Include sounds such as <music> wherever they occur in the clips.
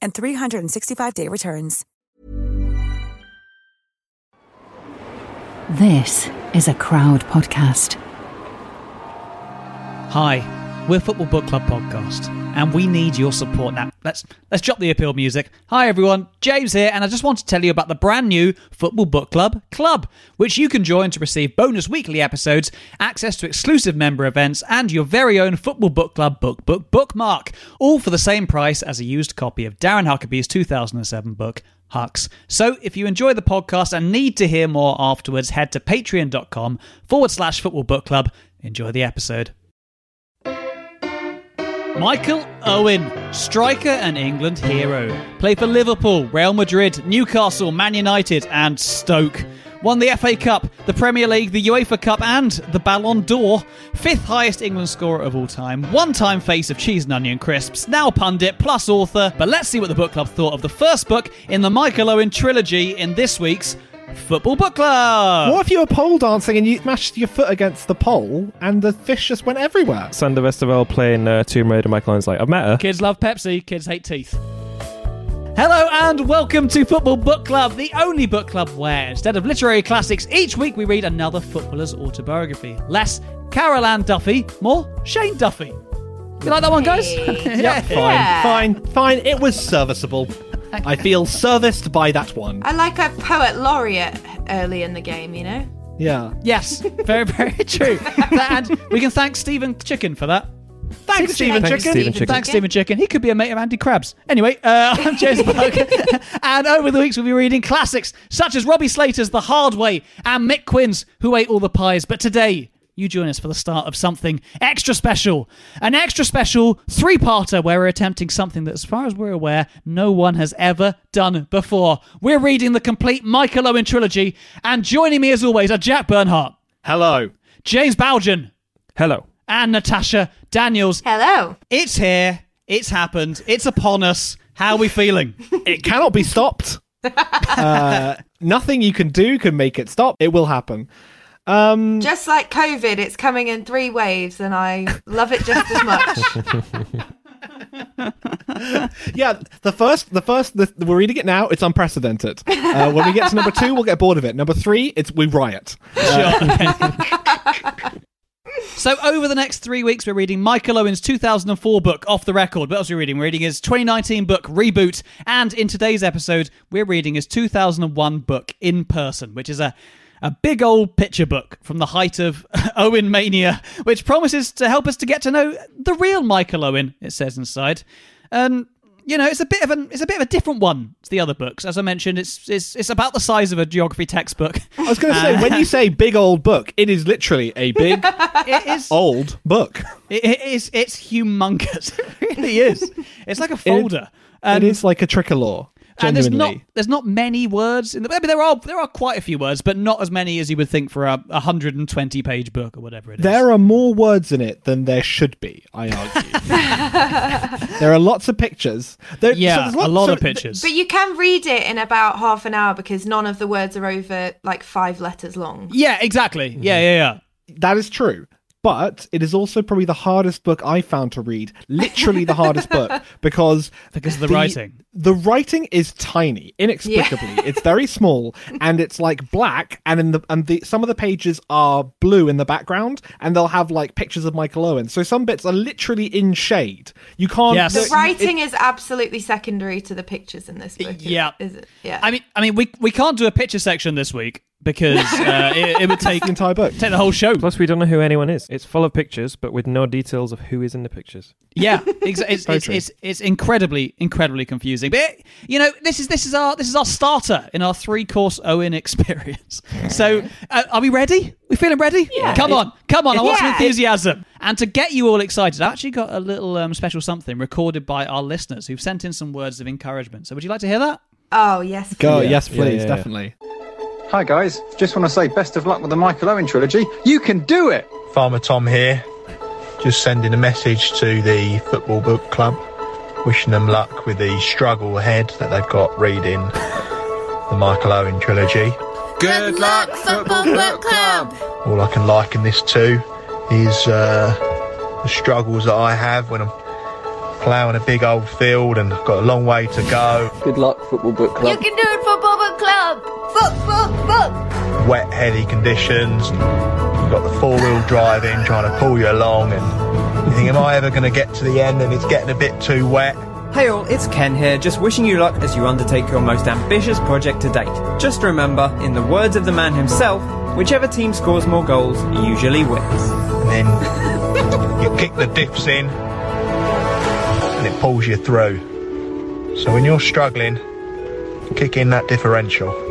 and 365-day returns. This is a crowd podcast. Hi, we're Football Book Club podcast, and we need your support. Now, let's let's drop the appeal music. Hi everyone, James here, and I just want to tell you about the brand new Football Book Club Club, which you can join to receive bonus weekly episodes, access to exclusive member events, and your very own Football Book Club book book bookmark, all for the same price as a used copy of Darren Huckerby's 2007 book. Hucks. So, if you enjoy the podcast and need to hear more afterwards, head to patreon.com forward slash football book club. Enjoy the episode. Michael Owen, striker and England hero. Played for Liverpool, Real Madrid, Newcastle, Man United, and Stoke. Won the FA Cup, the Premier League, the UEFA Cup, and the Ballon d'Or. Fifth highest England scorer of all time. One time face of cheese and onion crisps. Now pundit plus author. But let's see what the book club thought of the first book in the Michael Owen trilogy in this week's Football Book Club. What if you were pole dancing and you smashed your foot against the pole and the fish just went everywhere? Sander Westerveld playing uh, Tomb Raider. Michael Owen's like, I've met her. Kids love Pepsi, kids hate teeth. Hello and welcome to Football Book Club, the only book club where, instead of literary classics, each week we read another footballer's autobiography. Less Carol Ann Duffy, more Shane Duffy. You like that one, guys? <laughs> Yep, fine, fine, fine. It was serviceable. I feel serviced by that one. I like a poet laureate early in the game, you know? Yeah. Yes, very, very true. and we can thank Stephen Chicken for that. Thanks, Stephen Thanks, Chicken. Stephen Chicken. Thanks, Stephen Chicken. He could be a mate of Andy Krabs. Anyway, uh, <laughs> I'm James Parker. <laughs> and over the weeks, we'll be reading classics such as Robbie Slater's The Hard Way and Mick Quinn's Who Ate All the Pies. But today, you join us for the start of something extra special. An extra special three parter where we're attempting something that, as far as we're aware, no one has ever done before. We're reading the complete Michael Owen trilogy. And joining me, as always, are Jack Bernhardt, Hello. James Bowden, Hello. and Natasha Daniels. Hello. It's here. It's happened. It's upon us. How are we feeling? <laughs> It cannot be stopped. <laughs> uh, nothing you can do can make it stop. It will happen. Um, Just like COVID, it's coming in three waves, and I love it just as much. <laughs> <laughs> yeah, the first, the first, the, we're reading it now. It's unprecedented. Uh, when we get to number two, we'll get bored of it. Number three, it's we riot. <laughs> so, over the next three weeks, we're reading Michael Owen's 2004 book, Off the Record. What else are we reading? We're reading his 2019 book, Reboot. And in today's episode, we're reading his 2001 book, In Person, which is a a big old picture book from the height of <laughs> Owen mania, which promises to help us to get to know the real Michael Owen. It says inside, and you know it's a bit of an it's a bit of a different one to the other books. As I mentioned, it's it's it's about the size of a geography textbook. I was going to say, when uh, you <laughs> say big old book, it is literally a big <laughs> It is old book. it, it is it's humongous. It really is. It's like a folder. it um, is like a tricolor. And there's not there's not many words in the. I mean, there are there are quite a few words, but not as many as you would think for a 120 page book or whatever it is. There are more words in it than there should be, I argue. <laughs> there are lots of pictures. There, so yeah, a lots- lot so of pictures. but you can read it in about half an hour because none of the words are over like five letters long. yeah, exactly. Yeah, yeah, yeah. That is true. But it is also probably the hardest book I found to read. Literally the hardest book <laughs> because Because of the writing. The writing is tiny, inexplicably. It's very small, <laughs> and it's like black, and in the and the some of the pages are blue in the background, and they'll have like pictures of Michael Owen. So some bits are literally in shade. You can't. Yes. The writing is absolutely secondary to the pictures in this book. Yeah. Is it? Yeah. I mean, I mean, we we can't do a picture section this week because <laughs> uh, it, it would take the entire book. take the whole show. Plus, we don't know who anyone is. It's full of pictures, but with no details of who is in the pictures. Yeah, <laughs> exa- it's, it's, it's it's incredibly incredibly confusing. But you know, this is this is our this is our starter in our three course Owen experience. <laughs> So, uh, are we ready? We feeling ready? Yeah. Come on, come on! I want some Yeah. enthusiasm. And to get you all excited, I actually got a little um, special something recorded by our listeners who've sent in some words of encouragement. So, would you like to hear that? oh yes. Go, yes, please, yeah, yeah. definitely. Hi guys, just want to say best of luck with the Michael Owen trilogy. You can do it! Farmer Tom here, just sending a message to the Football Book Club, wishing them luck with the struggle ahead that they've got reading the Michael Owen trilogy. Good luck, Football Book Club! All I can liken this to is uh, the struggles that I have when I'm ploughing a big old field and got a long way to go. Good luck, Football Book Club. You can do it, Football Book Wet, heady conditions. You've got the four-wheel driving trying to pull you along, and you think, am I ever going to get to the end? And it's getting a bit too wet. Hey all, it's Ken here, just wishing you luck as you undertake your most ambitious project to date. Just remember, in the words of the man himself, whichever team scores more goals usually wins. and then you kick the diffs in and it pulls you through. So when you're struggling, kick in that differential.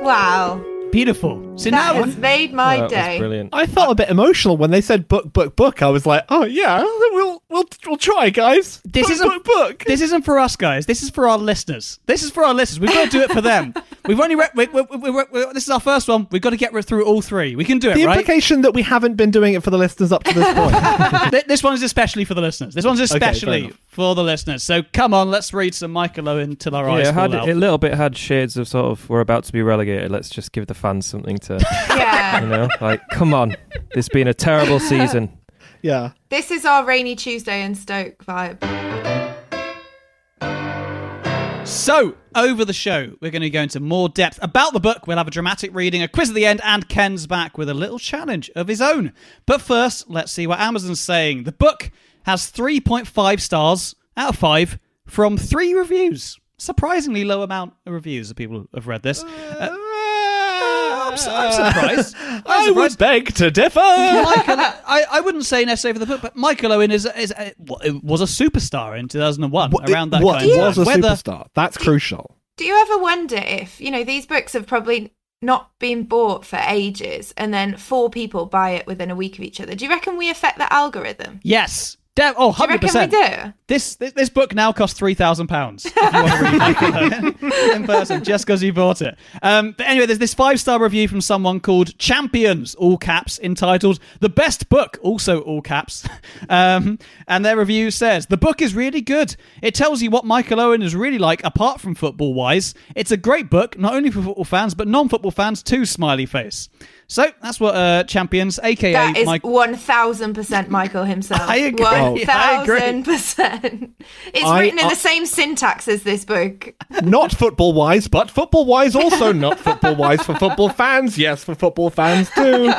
Wow. Beautiful. So That now has made my that was day. brilliant. I felt a bit emotional when they said book, book, book. I was like, oh yeah, we'll we'll we'll try, guys. This book, isn't- book, book. This isn't for us, guys. This is for our listeners. This is for our listeners. We've got to do it for them. <laughs> We've only re- we, we, we, we, we- this is our first one. We've got to get through all three. We can do it, the right? implication that we haven't been doing it for the listeners up to this point. <laughs> This one is especially for the listeners. This one's fair especially enough. for the listeners. So come on, let's read some Michael Owen till our eyes Yeah, it, had, it a little bit had shades of sort of we're about to be relegated. Let's just give the fans something to, you Yeah. know, like come on, this been a terrible season. <laughs> yeah. This is our rainy Tuesday in Stoke vibe. So, over the show, we're going to go into more depth about the book. We'll have a dramatic reading, a quiz at the end, and Ken's back with a little challenge of his own. But first, let's see what Amazon's saying. The book has 3.5 stars out of 5 from three reviews. Surprisingly low amount of reviews that people have read this. Uh, I'm, su- I'm surprised. <laughs> I'm I would beg to differ. <laughs> Michael, I, I wouldn't say necessarily for the book, but Michael Owen is, is uh, a, was a superstar in 2001, What- around that what kind of was time. a Whether- superstar? That's crucial. Do you ever wonder if, you know, these books have probably not been bought for ages and then four people buy it within a week of each other? Do you reckon we affect the algorithm? Yes. De- oh, Do you 100%. reckon we do? This, this this book now costs three thousand pounds if you want to read Michael <laughs> Owen in person, just because you bought it. Um, but anyway, there's this five star review from someone called Champions, all caps, entitled "The Best Book," also all caps. <laughs> Um, and their review says the book is really good. It tells you what Michael Owen is really like, apart from football wise. It's a great book, not only for football fans but non-football fans too. Smiley face. So that's what uh, Champions, aka That is Mike. one thousand percent Michael himself. <laughs> I agree. One thousand percent. <laughs> It's I- written in I- the same syntax as this book. <laughs> not football wise, but football wise also not football wise for football fans. Yes, for football fans too.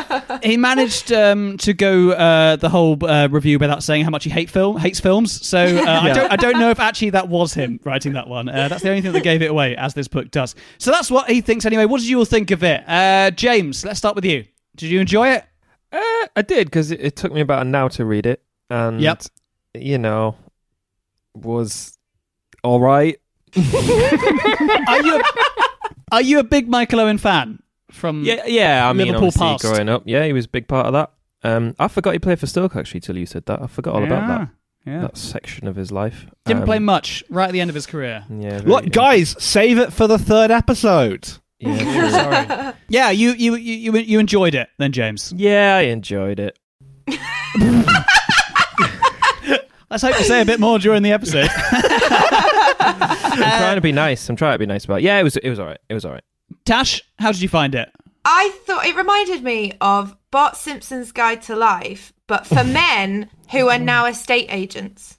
he managed um, to go uh, the whole uh, review without saying how much he hate film hates films. So uh, I don't I don't know if actually that was him writing that one. Uh, that's the only thing that gave it away, as this book does. So that's what he thinks anyway. What did you all think of it, uh, James? Let's start with you. Did you enjoy it? Uh, I did because it, it took me about an hour to read it, and Yep. you know, was all right. <laughs> Are you a, are you a big Michael Owen fan? From Yeah, yeah. I mean, Liverpool obviously, past. growing up, yeah, he was a big part of that. Um, I forgot he played for Stoke actually till you said that. I forgot all about that Yeah. that section of his life. Didn't Um, play much right at the end of his career. Yeah, very- Look, guys, save it for the third episode. Yeah. <laughs> Sorry. yeah, you, you you you you enjoyed it then, James. yeah, I enjoyed it. Let's hope to say a bit more during the episode. <laughs> <laughs> I'm trying to be nice. I'm trying to be nice about. It. Yeah, it was. It was all right. It was all right. Tash, how did you find it? I thought it reminded me of Bart Simpson's Guide to Life, but for men who are now estate agents.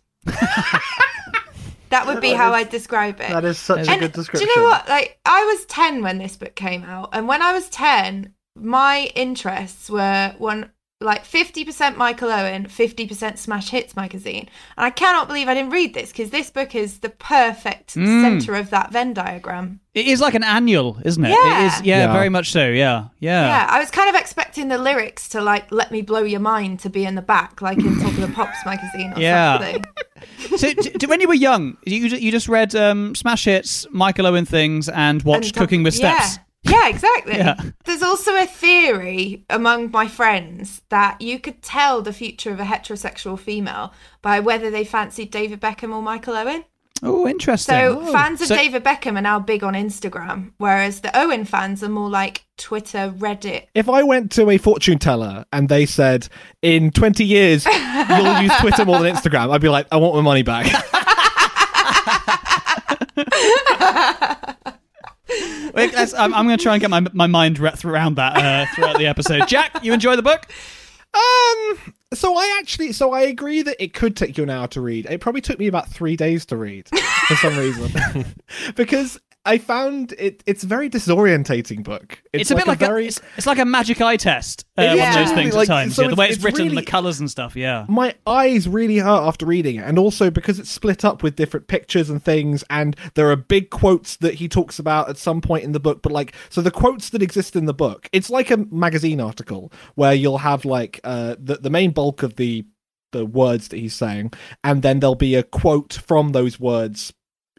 That would be how I'd describe it. That is such a good description. Do you know what? Like, I was 10 when this book came out. And when I was 10, my interests were one like 50% Michael Owen, 50% Smash Hits magazine. And I cannot believe I didn't read this because this book is the perfect Mm. center of that Venn diagram. It is like an annual, isn't it? Yeah. It is, yeah, Yeah. very much so. Yeah, yeah. Yeah, I was kind of expecting the lyrics to like "Let Me Blow Your Mind" to be in the back, like in Top of the Pops magazine or Yeah. something. <laughs> so, d- d- when you were young, you you just read um, Smash Hits, Michael Owen things, and watched And Cooking with Steps. Yeah. Yeah, exactly. Yeah. There's also a theory among my friends that you could tell the future of a heterosexual female by whether they fancied David Beckham or Michael Owen. Oh, interesting. So oh. fans of So- David Beckham are now big on Instagram, whereas the Owen fans are more like Twitter, Reddit. If I went to a fortune teller and they said, in 20 years, you'll use Twitter more than Instagram, I'd be like, I want my money back. <laughs> <laughs> I'm, I'm going to try and get my my mind wrapped around that uh, throughout the episode. Jack, you enjoy the book? Um, so I actually, so I agree that it could take you an hour to read. It probably took me about three days to read for some reason, <laughs> <laughs> because I found it. It's a very disorientating book. It's, a bit like very. a, it's, it's like a magic eye test. Uh, It one of those things like- at times. so yeah, the way it's, it's written, really- the colours and stuff. Yeah. my eyes really hurt after reading it, and also because it's split up with different pictures and things, and there are big quotes that he talks about at some point in the book. But like, so the quotes that exist in the book, it's like a magazine article where you'll have like uh, the the main bulk of the the words that he's saying, and then there'll be a quote from those words.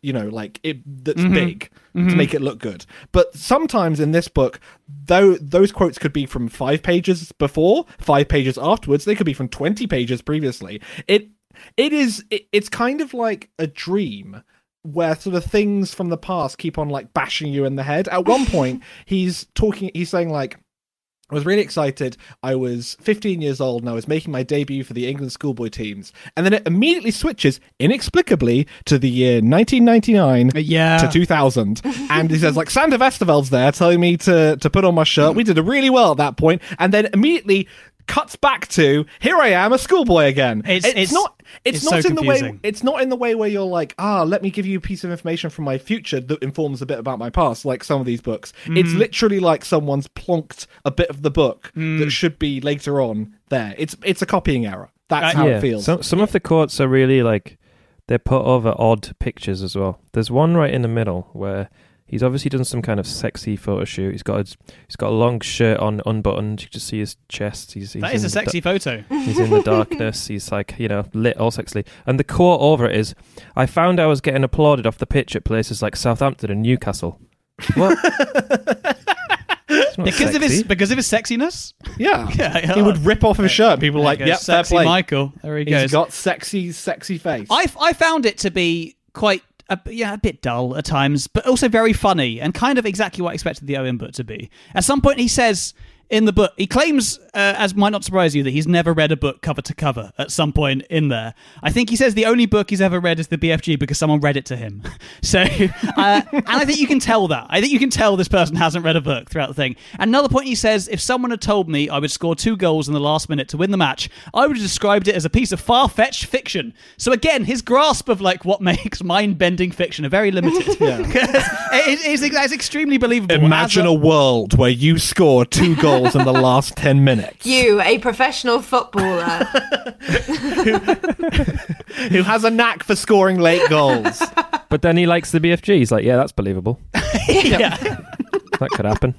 You know, like it that's Mhm. big to Mhm. make it look good. But sometimes in this book, though those quotes could be from five pages before, five pages afterwards. They could be from twenty pages previously. It it is it, it's kind of like a dream where sort of things from the past keep on like bashing you in the head. At one <laughs> point, he's talking. He's saying like. I was really excited. I was 15 years old and I was making my debut for the England schoolboy teams. And then it immediately switches inexplicably to the year 1999 uh, yeah. to 2000. and he says, like, Sander Westerveld's there telling me to, to put on my shirt. We did really well at that point. And then immediately cuts back to here I am, a schoolboy again. It's- it's- not it's, it's not so in the way confusing. it's not in the way where you're like, ah, let me give you a piece of information from my future that informs a bit about my past, like some of these books. It's Mm. literally like someone's plonked a bit of the book Mm. that should be later on there. It's it's a copying error. That's how it feels. Some some of the quotes are really like they're put over odd pictures as well. There's one right in the middle where he's obviously done some kind of sexy photo shoot. He's got a, he's got a long shirt on, unbuttoned. You can just see his chest. He's, he's That is a sexy da- photo. He's in the <laughs> darkness. He's like you know lit all sexily. And the quote over it is, "I found I was getting applauded off the pitch at places like Southampton and Newcastle." What? <laughs> It's not Because of his because of his sexiness. <laughs> Yeah. yeah. he would rip off his shirt people were like, There you yep, fair sexy play. Michael. There he He's goes. got sexy, sexy face. I, I found it to be quite a, yeah a bit dull at times, but also very funny and kind of exactly what I expected the Owen book to be. At some point, he says in the book, he claims, uh, as might not surprise you, that he's never read a book cover to cover. At some point in there, I think he says the only book he's ever read is the BFG because someone read it to him. <laughs> So, uh, and I think you can tell that. I think you can tell this person hasn't read a book throughout the thing. Another point he says, if someone had told me I would score two goals in the last minute to win the match, I would have described it as a piece of far-fetched fiction. So again, his grasp of like what <laughs> makes mind-bending fiction are very limited. <laughs> Yeah. it, it's, it's extremely believable. Imagine As a world where you score two goals in the last 10 minutes. You, a professional footballer. <laughs> Who has a knack for scoring late goals. But then he likes the BFG. He's like, yeah, that's believable. <laughs> yeah. that could happen.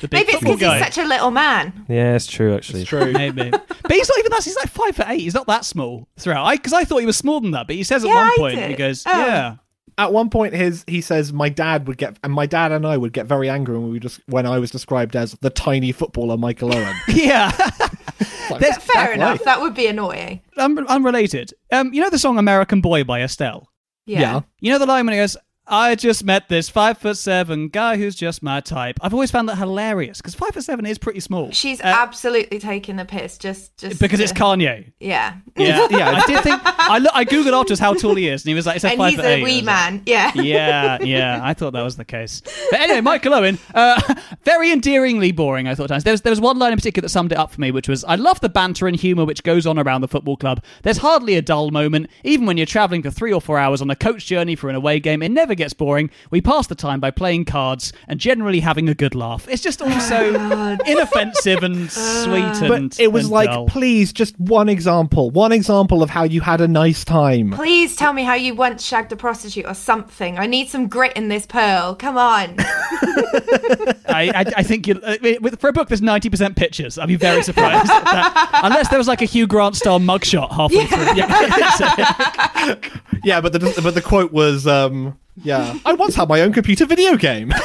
The big Maybe it's because he's such a little man. Yeah, it's true. Actually, It's true. Maybe, but he's not even that. He's like five foot eight. He's not that small throughout. I because I thought he was smaller than that, but he says at Yeah, one I point did. he goes, Oh. "Yeah, At one point, his he says, "My dad would get, and my dad and I would get very angry when we just when I was described as the tiny footballer Michael Owen." <laughs> yeah." <laughs> Like, that's Fair enough. life. That would be annoying. Un- unrelated. Um, you know the song "American Boy" by Estelle. Yeah. Yeah. You know the line when he goes, I just met this five foot seven guy who's just my type. I've always found that hilarious because five foot seven is pretty small. She's Uh, absolutely taking the piss. Just, just because it's Kanye. Yeah. Yeah, <laughs> yeah. I did think I look, I googled afterwards how tall he is, and he was like, it said and five he's foot a eight. Wee was like, man. Yeah. <laughs> yeah, yeah. I thought that was the case. But anyway, Michael Owen, uh, <laughs> very endearingly boring. I thought times. There was, there was one line in particular that summed it up for me, which was, "I love the banter and humour which goes on around the football club. There's hardly a dull moment, even when you're travelling for three or four hours on a coach journey for an away game. It never gets boring. We pass the time by playing cards and generally having a good laugh. It's just all so inoffensive and sweet and. But it was and like, dull. please, just one example, one example of how you had a nice time. Please tell me how you once shagged a prostitute or something. I need some grit in this pearl. Come on. <laughs> I, I, I think you, uh, for a book, there's 90% pictures. I'd be very surprised. that. Unless there was like a Hugh Grant style mugshot halfway through. Yeah. <laughs> <laughs> Yeah, but the but the quote was, um, yeah, I once had my own computer video game. <laughs>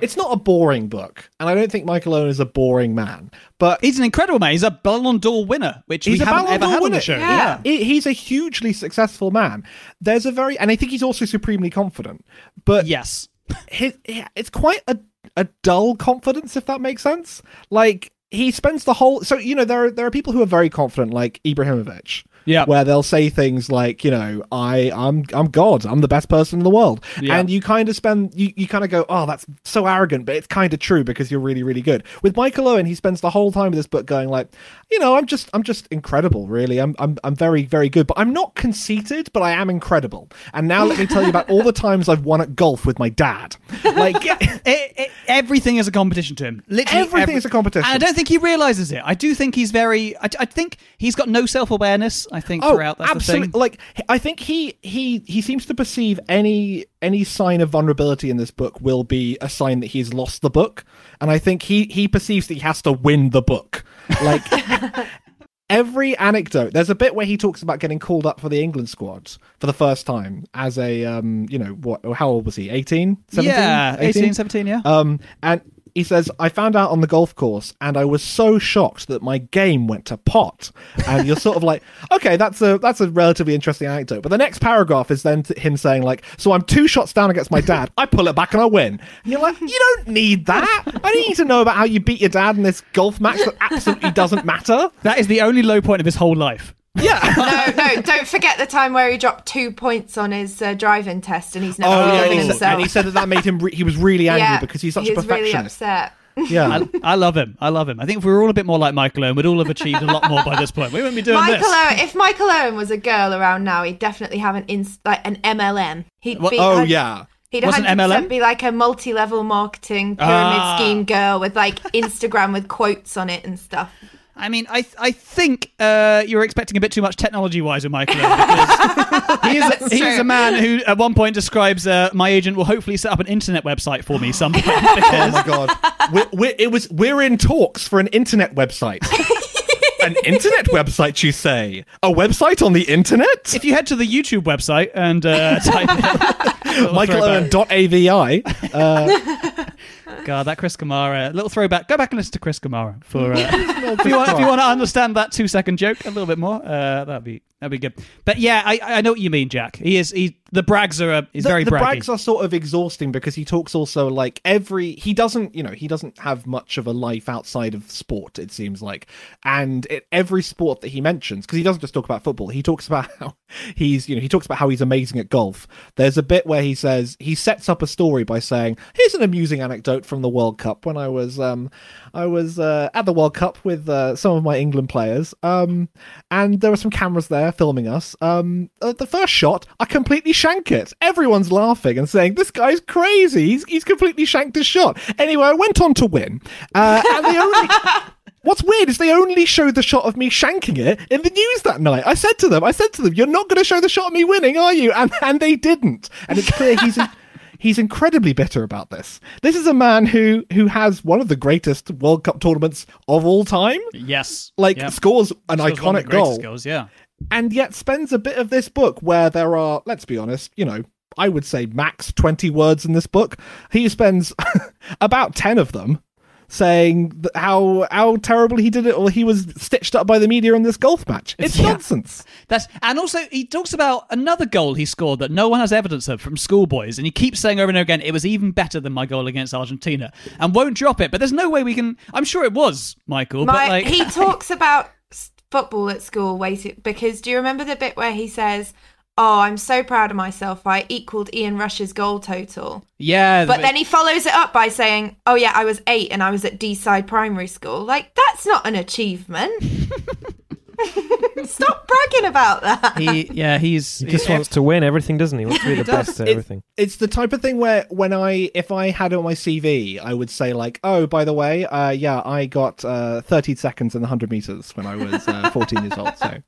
it's not a boring book, and I don't think Michael Owen is a boring man. But he's an incredible man. He's a Ballon d'Or winner, which he's we a haven't Ballon ever d'Or had on winner. the show. Yeah. He- he's a hugely successful man. There's a very, and I think he's also supremely confident. But yes, his, it's quite a a dull confidence, if that makes sense. Like he spends the whole, so you know, there are there are people who are very confident, like Ibrahimovic. Yeah. Where they'll say things like, you know, I, I'm, I'm God. I'm the best person in the world. Yeah. And you kind of spend, you, you kind of go, oh, that's so arrogant, but it's kind of true because you're really, really good. With Michael Owen, he spends the whole time of this book going like, you know, I'm just, I'm just incredible, really. I'm, I'm, I'm very, very good, but I'm not conceited, but I am incredible. And now let me tell you about all the times I've won at golf with my dad. Like, <laughs> It- it- everything is a competition to him. Literally Everything every- is a competition. And I don't think he realizes it. I do think he's very. I, I think he's got no self awareness. I think throughout that's the absolutely. thing. Like I think he he he seems to perceive any any sign of vulnerability in this book will be a sign that he's lost the book, and I think he he perceives that he has to win the book. Like <laughs> every anecdote, there's a bit where he talks about getting called up for the England squad for the first time as a um you know what how old was he 18 17 Yeah, 18, 17, yeah. um, and he says, I found out on the golf course and I was so shocked that my game went to pot. And you're sort of like, <laughs> okay, that's a that's a relatively interesting anecdote. But the next paragraph is then him saying, like, so I'm two shots down against my dad. I pull it back and I win. And you're like, you don't need that. I need to know about how you beat your dad in this golf match that absolutely doesn't matter. That is the only low point of his whole life. Yeah. <laughs> no, no, <laughs> don't forget the time where he dropped two points on his uh, driving test and he's never Oh, yeah, and he, said, himself. and he said that that made him. Re- he was really <laughs> angry Yeah, because he's such he a was really perfectionist. upset. Yeah. I, I love him. I love him. I think if we were all a bit more like Michael Owen, we'd all have achieved a lot more by this point. We wouldn't be doing this. Michael this. Owen, if Michael Owen was a girl around now, he'd definitely have an inst- like an MLM. He'd What- be oh I'd- yeah. He'd What's an 100% MLM? be like a multi-level marketing pyramid Ah. scheme girl with like Instagram with quotes on it and stuff. I mean, I I think uh, you're expecting a bit too much technology-wise with Michael Owen because <laughs> he is That's he is a man who at one point describes uh, my agent will hopefully set up an internet website for me sometime. <laughs> Oh my god, we're, we're, it was we're in talks for an internet website. <laughs> an internet website, you say? A website on the internet? if you head to the YouTube website and uh, type in little throwback- MichaelOwen.avi. Uh, God, that Chris Kamara little throwback. Go back and listen to Chris Kamara for uh, <laughs> if you want if you want to understand that two second joke a little bit more. Uh, that'd be that'd be good. But yeah, I I know what you mean, Jack. He is he the brags are uh, he's the, very the braggy. brags are sort of exhausting because he talks also like every he doesn't you know he doesn't have much of a life outside of sport it seems like and it, every sport that he mentions because he doesn't just talk about football he talks about <laughs> how he's you know he talks about how he's amazing at golf there's a bit where he says he sets up a story by saying here's an amusing anecdote from the world cup when i was um i was uh, at the world cup with uh, some of my england players um and there were some cameras there filming us um the first shot i completely shank it everyone's laughing and saying this guy's crazy he's, he's completely shanked his shot anyway i went on to win uh, and the only <laughs> What's weird is they only showed the shot of me shanking it in the news that night. I said to them, I said to them, "You're not going to show the shot of me winning, are you?" And and they didn't. And it's clear he's he's incredibly bitter about this. This is a man who who has one of the greatest World Cup tournaments of all time. yes, Like Yeah. scores an Scores iconic goal, Goals, yeah. and yet spends a bit of this book where there are, let's be honest, you know, I would say max twenty words in this book. He spends <laughs> about ten of them saying th- how how terrible he did it, or he was stitched up by the media in this golf match. It's Yeah. nonsense. That's and also he talks about another goal he scored that no one has evidence of from schoolboys, and he keeps saying over and over again it was even better than my goal against Argentina, and won't drop it. But there's no way we can. I'm sure it was Michael, but like he talks about football at school waiting because do you remember the bit where he says, "Oh, I'm so proud of myself. I equaled Ian Rush's goal total." yeah, But then he follows it up by saying, "Oh yeah, I was 8 and I was at D-side primary school." Like that's not an achievement. <laughs> Stop bragging about that. he yeah he's He just wants to win everything, doesn't he? He wants to be <laughs> the best at It- everything. It's the type of thing where when I if I had it on my CV, I would say like, oh, by the way, uh, yeah, I got uh, 30 seconds in the 100 meters when I was uh, 14 years old. So.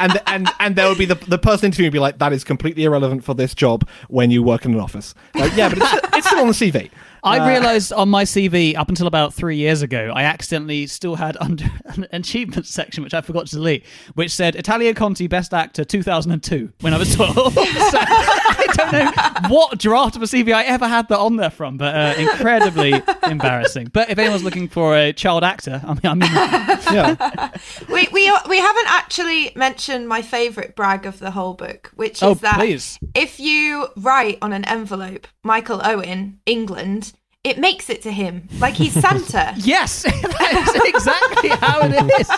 And, and and there would be the the person interviewing would be like that is completely irrelevant for this job when you work in an office like yeah but it's, it's still on the CV I Uh, realised on my CV up until about three years ago, I accidentally still had under an achievements section, which I forgot to delete, which said Italia Conti Best Actor 2002 when I was 12. <laughs> so don't know what draft of a CV I ever had that on there from, but uh, incredibly <laughs> embarrassing. But if anyone's looking for a child actor, I mean, I mean, <laughs> yeah <laughs> we we we haven't actually mentioned my favorite brag of the whole book, which is Oh, that please. if you write on an envelope Michael Owen, England, it makes it to him like he's Santa. yes, that is exactly how it is.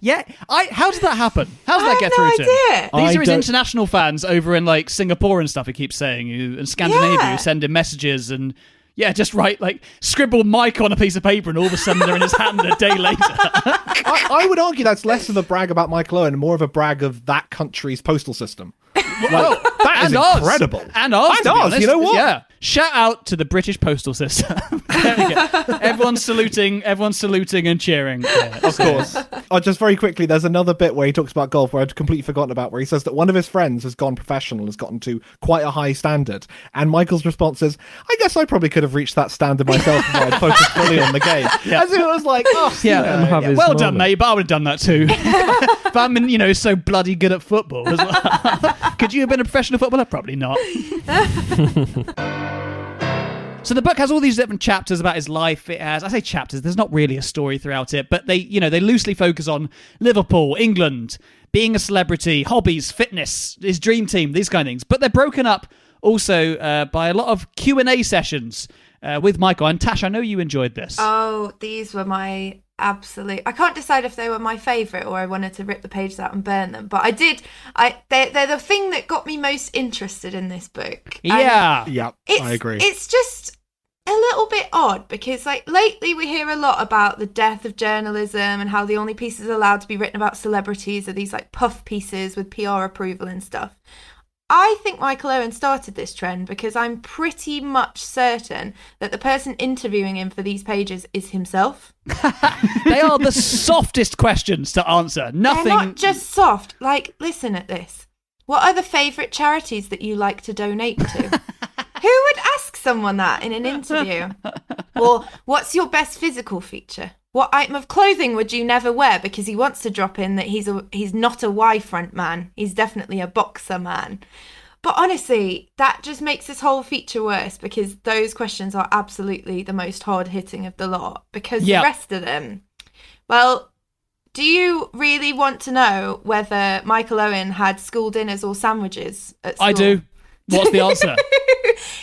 Yeah, I. How did that happen? How does I that get have through no to him? idea. These I are his don't- international fans over in like Singapore and stuff. He keeps saying and Scandinavia Yeah. who send him messages and yeah, just write like scribble Mike on a piece of paper and all of a sudden they're in his hand a day later. <laughs> I, I would argue that's less of a brag about Michael Owen and more of a brag of that country's postal system <laughs> like, that is and ours. incredible And ours. and ours you know what Yeah. Shout out to the British postal system. <laughs> there. Everyone's saluting. Everyone's saluting and cheering. Yeah, Of course. <laughs> oh, just very quickly, there's another bit where he talks about golf where I'd completely forgotten about, where he says that one of his friends has gone professional, has gotten to quite a high standard. And Michael's response is, I guess I probably could have reached that standard myself if I'd focused fully on the game. <laughs> Yeah. As if it was like, oh, Yeah, you know, Let him have yeah. his well done, mate. But I would have done that too. but I'm, in, you know, so bloody good at football. as well. Could you have been a professional footballer? Probably not. So the book has all these different chapters about his life. It has, I say chapters. There's not really a story throughout it, but they, you know, they loosely focus on Liverpool, England, being a celebrity, hobbies, fitness, his dream team, these kind of things. But they're broken up also uh, by a lot of Q and A sessions uh, with Michael and Tash. I know you enjoyed this. Oh, these were my absolute. I can't decide if they were my favorite or I wanted to rip the pages out and burn them. But I did. I they they're the thing that got me most interested in this book. And yeah, Yeah, I agree. It's just a little bit odd because like lately we hear a lot about the death of journalism and how the only pieces allowed to be written about celebrities are these like puff pieces with PR approval and stuff. I think Michael Owen started this trend because I'm pretty much certain that the person interviewing him for these pages is himself. <laughs> they are the softest questions to answer. Nothing. They're not just soft. Like, listen at this. What are the favourite charities that you like to donate to? <laughs> Who would ask someone that in an interview? <laughs> or what's your best physical feature? What item of clothing would you never wear? Because he wants to drop in that he's a he's not a Y front man. He's definitely a boxer man. But honestly, that just makes this whole feature worse because those questions are absolutely the most hard hitting of the lot. Because Yeah. the rest of them, well, do you really want to know whether Michael Owen had school dinners or sandwiches at school? I do. What's the answer? <laughs>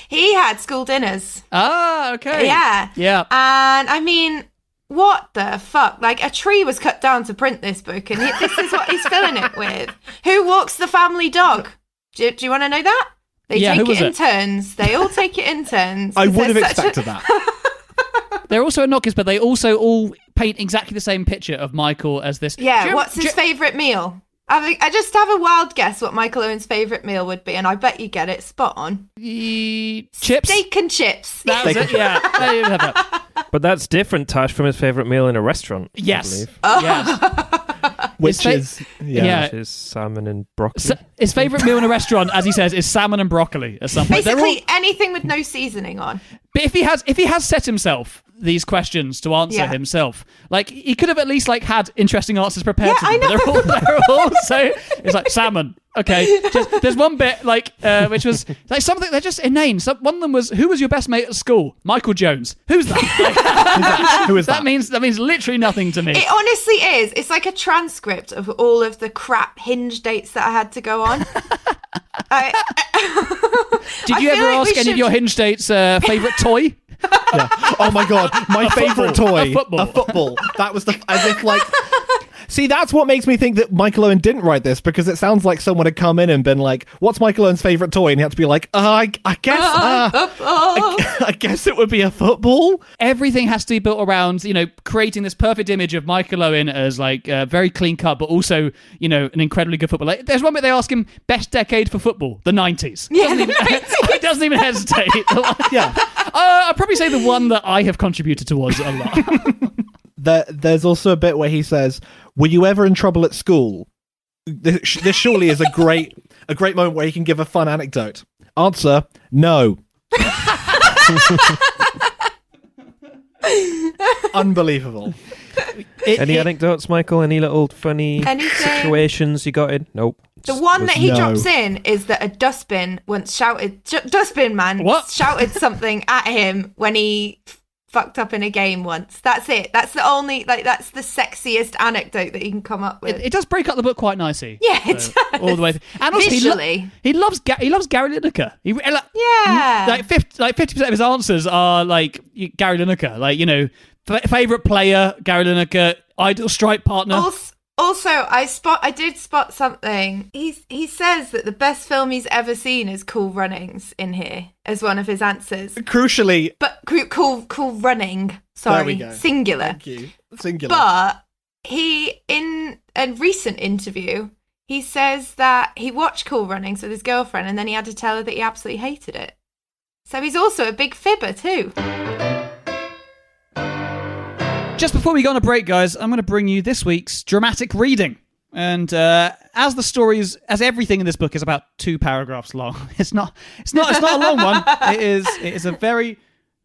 He had school dinners. ah, okay. Yeah. Yeah. And I mean, what the fuck? Like a tree was cut down to print this book, and he, this is what he's filling it with. Who walks the family dog? Do, do you want to know that? They Yeah, take who was it in it? turns. They all take it in turns. <laughs> I would have There's such a- expected that. <laughs> They're also a knockers, but they also all paint exactly the same picture of Michael as this. Yeah, you- what's his you- favourite meal? I, think- I just have a wild guess what Michael Owen's favourite meal would be, and I bet you get it spot on. E- chips? Steak and chips. That was it. Yeah. There you have it. <laughs> But that's different, Tash, from his favourite meal in a restaurant. I Yes. believe, oh. Yes. Which fa- is yeah. Yeah. which is salmon and broccoli. So, his favourite meal in a restaurant, as he says, is salmon and broccoli at some point. They're all- Basically, anything with no seasoning on. but if he has if he has set himself these questions to answer Yeah. himself. Like he could have at least like had interesting answers prepared. Yeah, to them, I but They're all, they're all <laughs> so it's like salmon. Okay, just, there's one bit like uh, which was like something they're just inane. Some, one of them was who was your best mate at school? Michael Jones. Who's that? <laughs> Who is <laughs> that that? means that means literally nothing to me. It honestly is. It's like a transcript of all of the crap hinge dates that I had to go on. I, Did you feel ever like ask any of your hinge dates uh, favorite toy? <laughs> Oh my god, my favorite football. toy, A football. A football. That was the as if like. See, that's what makes me think that Michael Owen didn't write this because it sounds like someone had come in and been like, "What's Michael Owen's favorite toy?" And he had to be like, uh, I, I guess, uh, I, I guess it would be a football." everything has to be built around you know creating this perfect image of Michael Owen as like uh, very clean cut, but also you know an incredibly good footballer. Like, there's one bit they ask him best decade for football, the 90s. Yeah, <laughs> the even, 90s. He doesn't even hesitate. <laughs> <laughs> Yeah. Uh, I'd probably say the one that I have contributed towards a lot. <laughs> There, there's also a bit where he says, "Were you ever in trouble at school?" This, this surely is a great, a great moment where he can give a fun anecdote. Answer: No. Unbelievable. It- Any it- anecdotes, Michael? Any little funny Anything? situations you got in? Nope. The one was- that he no. drops in is that a dustbin once shouted, dustbin man What? shouted something at him when he fucked up in a game once. That's it. That's the only, like, that's the sexiest anecdote that you can come up with. it, it does break up the book quite nicely. yeah, it So, does. all the way. Through. And also, he, lo- Visually. he loves Ga- he loves Gary Lineker. He eh, like, Yeah. like 50 like 50% of his answers are like Gary Lineker. Like you know, f- favorite player Gary Lineker, ideal strike partner. Also, also, I spot. I did spot something. He he says that the best film he's ever seen is Cool Runnings in here as one of his answers. Crucially, But Cool Cool, Running. Sorry, singular. thank you. Singular. But he, in a recent interview, he says that he watched Cool Runnings with his girlfriend, and then he had to tell her that he absolutely hated it. So he's also a big fibber too. Just before we go on a break, guys, I'm going to bring you this week's dramatic reading. And uh, as the stories, as everything in this book is about two paragraphs long, <laughs> it's not, it's not, it's not a long one. It is, it is a very,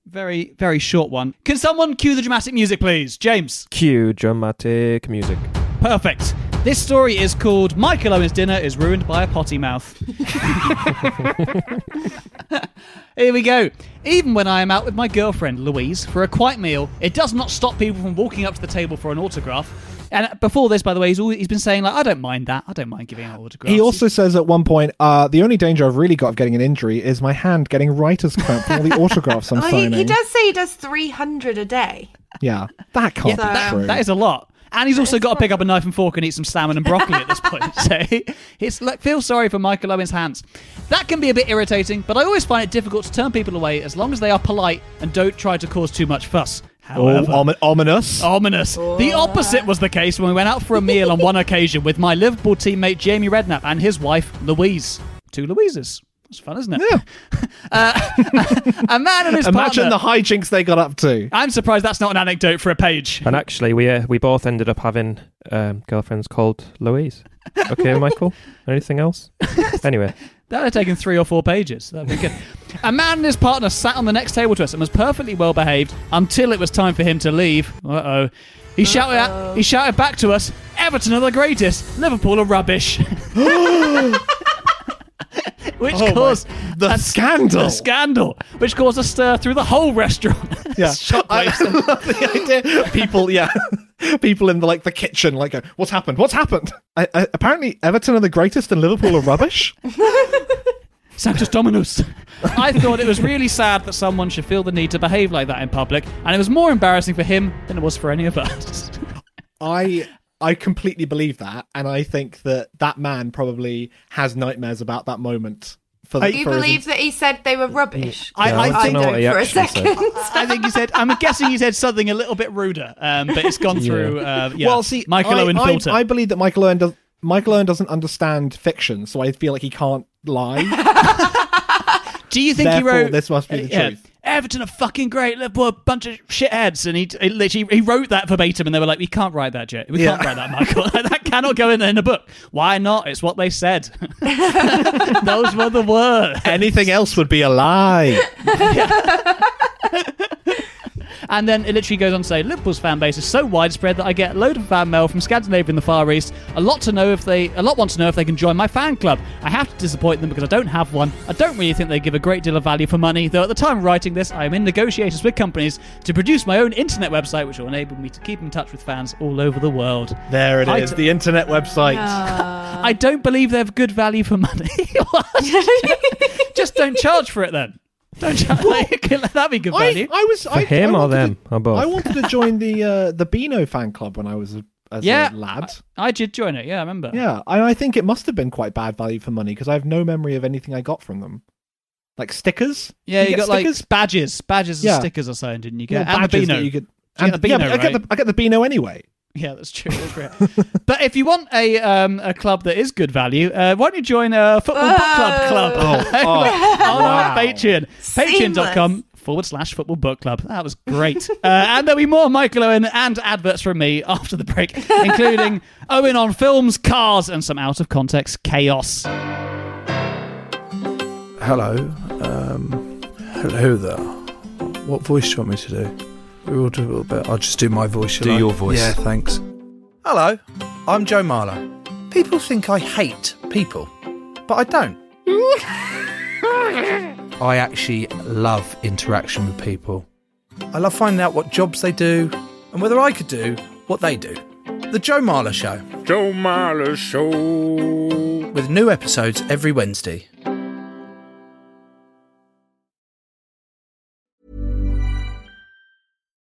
very, very short one. Can someone cue the dramatic music, please, James? Cue dramatic music. Perfect. This story is called Michael Owen's Dinner is Ruined by a Potty Mouth. <laughs> Here we go. Even when I am out with my girlfriend, Louise, for a quiet meal, it does not stop people from walking up to the table for an autograph. And before this, by the way, he's, always, he's been saying, like, I don't mind that. I don't mind giving out autographs. He also says at one point, uh, the only danger I've really got of getting an injury is my hand getting writer's cramp from all the <laughs> autographs I'm Well, signing. he, he does say he does 300 a day. Yeah, that can't Yeah, be that, true. that is a lot. And he's also got to pick up a knife and fork and eat some salmon and broccoli at this point. <laughs> So it's like feel sorry for Michael Owen's hands. That can be a bit irritating, but I always find it difficult to turn people away as long as they are polite and don't try to cause too much fuss. oh, However, omi- ominous. Ominous. Oh. The opposite was the case when we went out for a meal on one occasion with my Liverpool teammate Jamie Redknapp and his wife Louise. Two Louises. It's fun, isn't it? Yeah. <laughs> Uh, a man and his partner. Imagine partner. the hijinks they got up to. I'm surprised that's not an anecdote for a page. And actually, we uh, we both ended up having um, girlfriends called Louise. Okay, Michael. <laughs> Anything else? Anyway, That would have taken three or four pages. That'd be good. a man and his partner sat on the next table to us and was perfectly well behaved until it was time for him to leave. Uh oh. He shouted at, he shouted back to us, Everton are the greatest, Liverpool are rubbish. <gasps> <laughs> which Oh my- caused the a- scandal. The scandal, which caused a stir through the whole restaurant. <laughs> Yeah, I <laughs> love the idea. People, yeah, <laughs> people in the like the kitchen, like, go, what's happened? What's happened? I, I, apparently, Everton are the greatest, and Liverpool are rubbish. Sanctus Dominus. I thought it was really sad that someone should feel the need to behave like that in public, and it was more embarrassing for him than it was for any of us. I I completely believe that, and I think that that man probably has nightmares about that moment. For the, Do you for his- believe that he said they were rubbish? I- Yeah, I I, I don't know what don't he for a second. <laughs> I think he said. I'm guessing he said something a little bit ruder, um, but it's gone <laughs> through. Uh, yeah, Well, see, Michael I, Owen I, filter. I believe that Michael Owen does. Michael Owen doesn't understand fiction, so I feel like he can't lie. <laughs> Do you think Therefore, he wrote? this must be the yeah, truth. Everton are fucking great. Liverpool are a bunch of shitheads, and he, he literally he wrote that verbatim, and they were like, "We can't write that, Jet. We Yeah. can't write that, Michael. <laughs> that cannot go in in a book. Why not? It's what they said. <laughs> Those were the words." Anything else would be a lie. <laughs> And then it literally goes on to say Liverpool's fan base is so widespread that I get a load of fan mail from Scandinavia and the Far East. A lot to know if they, a lot want to know if they can join my fan club. I have to disappoint them because I don't have one. I don't really think they give a great deal of value for money, though at the time of writing this, I am in negotiations with companies to produce my own internet website, which will enable me to keep in touch with fans all over the world. There it I is, d- the internet website. I don't believe they have good value for money. <laughs> <laughs> Just don't charge for it then. Don't charge. <laughs> That'd be good value. I, I was For I, him I or wanted them? To, Or both? I wanted to join the uh, the Beano fan club when I was a, as Yeah. a lad. I did join it. Yeah, I remember. Yeah, I, I think it must have been quite bad value for money because I have no memory of anything I got from them, like stickers. Yeah, Did you, get got stickers? like badges, badges Yeah. and stickers or something, didn't you Little get? And the badges that Beano. you could- You get and- the yeah, Beano, but I get right? the I get the Beano anyway. <laughs> Yeah, that's true. That's great. but if you want a um, a club that is good value, uh, why don't you join a football book club club Oh, <laughs> oh, on wow. our Patreon, patreon.com forward slash football book club. That was great. <laughs> uh, and there'll be more Michael Owen and adverts from me after the break, including Owen on films, cars, and some out of context chaos. Hello. Um, hello there. What voice do you want me to do? We'll do a little bit. I'll just do my voice. shall Do I? your voice. Yeah, thanks. Hello. I'm Joe Marler. People think I hate people, but I don't. <laughs> I actually love interaction with people. I love finding out what jobs they do and whether I could do what they do. The Joe Marler Show. Joe Marler Show. With new episodes every Wednesday.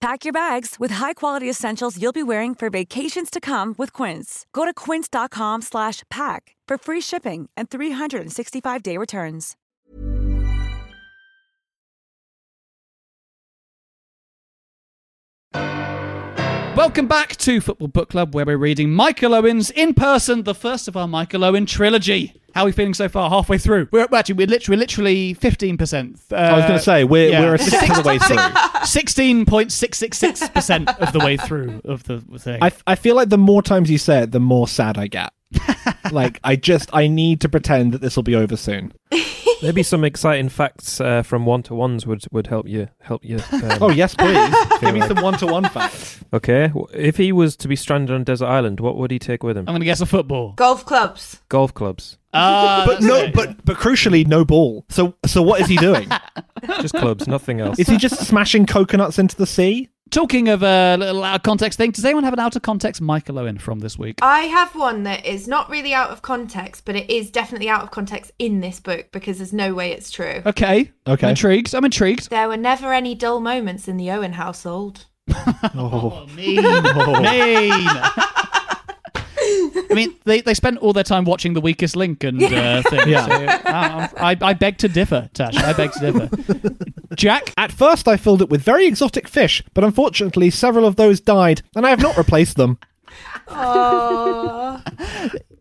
Pack your bags with high-quality essentials you'll be wearing for vacations to come with Quince. Go to quince.com slash pack for free shipping and 365-day returns. Welcome back to Football Book Club, where we're reading Michael Owen's in person, the first of our Michael Owen trilogy. How are we feeling so far? Halfway through. We're actually we're literally literally fifteen percent. Uh, I was going to say we're we're a sixth of the way through. <laughs> Sixteen point six six six percent of the way through of the thing. I I feel like the more times you say it, the more sad I get. <laughs> like I just I need to pretend that this will be over soon. <laughs> Maybe some exciting facts uh, from one to ones would would help you help you. Um, Oh yes, please give me like- some one to one facts. Okay, if he was to be stranded on a desert island, what would he take with him? I'm going to guess a football. Golf clubs. Golf clubs, Ah, but no, but but crucially, no ball. So so what is he doing? <laughs> just clubs, nothing else. is he just smashing coconuts into the sea? Talking of a little out of context thing, does anyone have an out of context Michael Owen from this week? I have one that is not really out of context, but it is definitely out of context in this book because there's no way it's true. Okay. Okay. I'm intrigued. I'm intrigued. There were never any dull moments in the Owen household. <laughs> <laughs> Oh, Mean. Mean. I mean, they, they spent all their time watching The Weakest Link and uh, things. Yeah. So, uh, I, I beg to differ, Tash. I beg to differ. <laughs> Jack? At first, I filled it with very exotic fish, but unfortunately, several of those died, and I have not replaced them. Oh.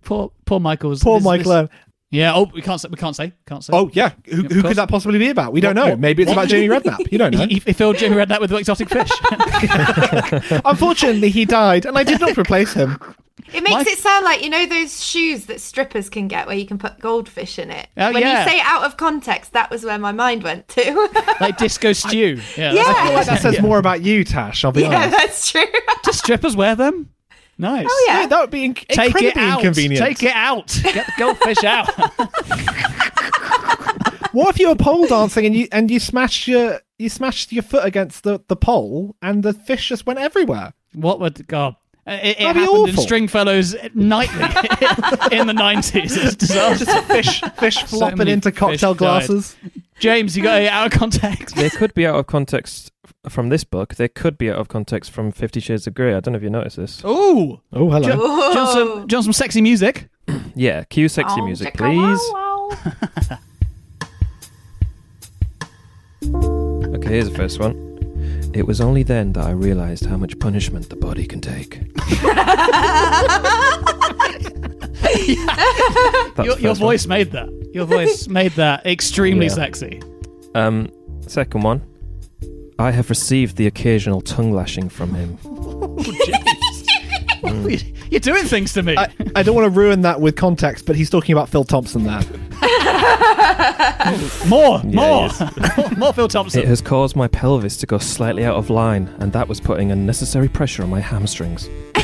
Poor, poor Michael's. Poor this- Michael. this- Yeah. Oh, we can't say. We can't say. Can't say. Oh yeah, who, Of who could that possibly be about? We don't What- know. what- Maybe it's what- about Jamie Redknapp. You don't <laughs> know. He, he filled Jamie Redknapp with exotic fish. <laughs> Unfortunately, he died, and I did not replace him. It makes it sound like you know those shoes that strippers can get where you can put goldfish in it. Oh, when yeah. you say out of context, that was where my mind went to. <laughs> like Disco Stu. Yeah. Yeah. I feel like that says more about you, Tash. I'll be yeah, honest. that's true. Do strippers wear them? Nice. Oh yeah. that would be inc- Take incredibly it out. inconvenient. Take it out. Get the goldfish out. <laughs> What if you were pole dancing and you and you smashed your you smashed your foot against the, the pole and the fish just went everywhere? what would God? Uh, it, it That'd be happened in. Stringfellows nightly in the nineties. <laughs> It's disastrous. <laughs> Just fish fish flopping many into fish cocktail died. glasses. James, you got it out of context. They could be out of context from this book. They could be out of context from Fifty Shades of Grey. I don't know if you noticed this. Ooh. Oh, hello. Do, do, you want some, do you want some sexy music? <clears throat> Yeah, cue sexy Oh, music, chicka wow please. wow. <laughs> Okay, here's the first one. It was only then that I realized how much punishment the body can take. <laughs> Your, your first voice made that. Your voice <laughs> made that extremely Yeah. sexy. Um, second one. I have received the occasional tongue lashing from him. <laughs> You're doing things to me. I, I don't want to ruin that with context, but he's talking about Phil Thompson there. More, Yeah, more, <laughs> more Phil Thompson. It has caused my pelvis to go slightly out of line, and that was putting unnecessary pressure on my hamstrings. <laughs>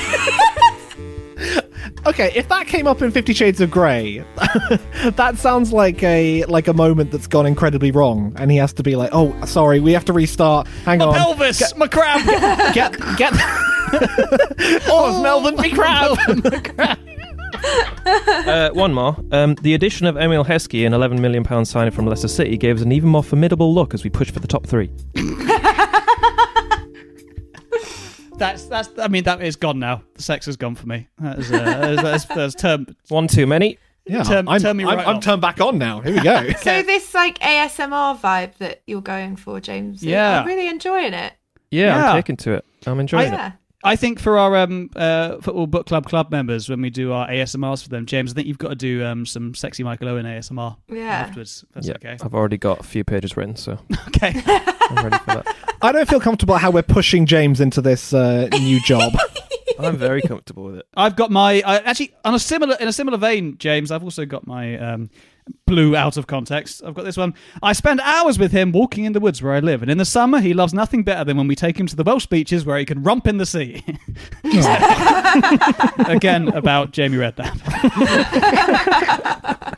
Okay, if that came up in Fifty Shades of Grey, <laughs> that sounds like a like a moment that's gone incredibly wrong, and he has to be like, "Oh, sorry, we have to restart. Hang my on, pelvis, my crab. get get." oh, it's oh, Melvin McCrab. Uh, one more. Um, the addition of Emile Heskey, an £11 million signing from Leicester City, gave us an even more formidable look as we push for the top three. That's that's. I mean, that is gone now. The sex is gone for me. That is, uh, that's, that's, that's term. One too many. Yeah, Turn- I'm, turn me I'm, I'm turned back on now. Here we go. <laughs> So this like ASMR vibe that you're going for, James. Yeah. I'm really enjoying it. Yeah, Yeah. I'm taking to it. I'm enjoying it. Yeah. I think for our um, uh, football book club club members, when we do our ASMRs for them, James, I think you've got to do um, some sexy Michael Owen ASMR Yeah. afterwards. That's yeah, okay. I've already got a few pages written, so <laughs> Okay. I'm ready for that. I don't feel comfortable how we're pushing James into this uh, new job. <laughs> I'm very comfortable with it. I've got my I, actually on a similar in a similar vein, James. I've also got my um, blue out of context. I've got this one. I spend hours with him walking in the woods where I live, and in the summer he loves nothing better than when we take him to the Welsh beaches where he can romp in the sea. <laughs> Again about Jamie Redknapp. <laughs>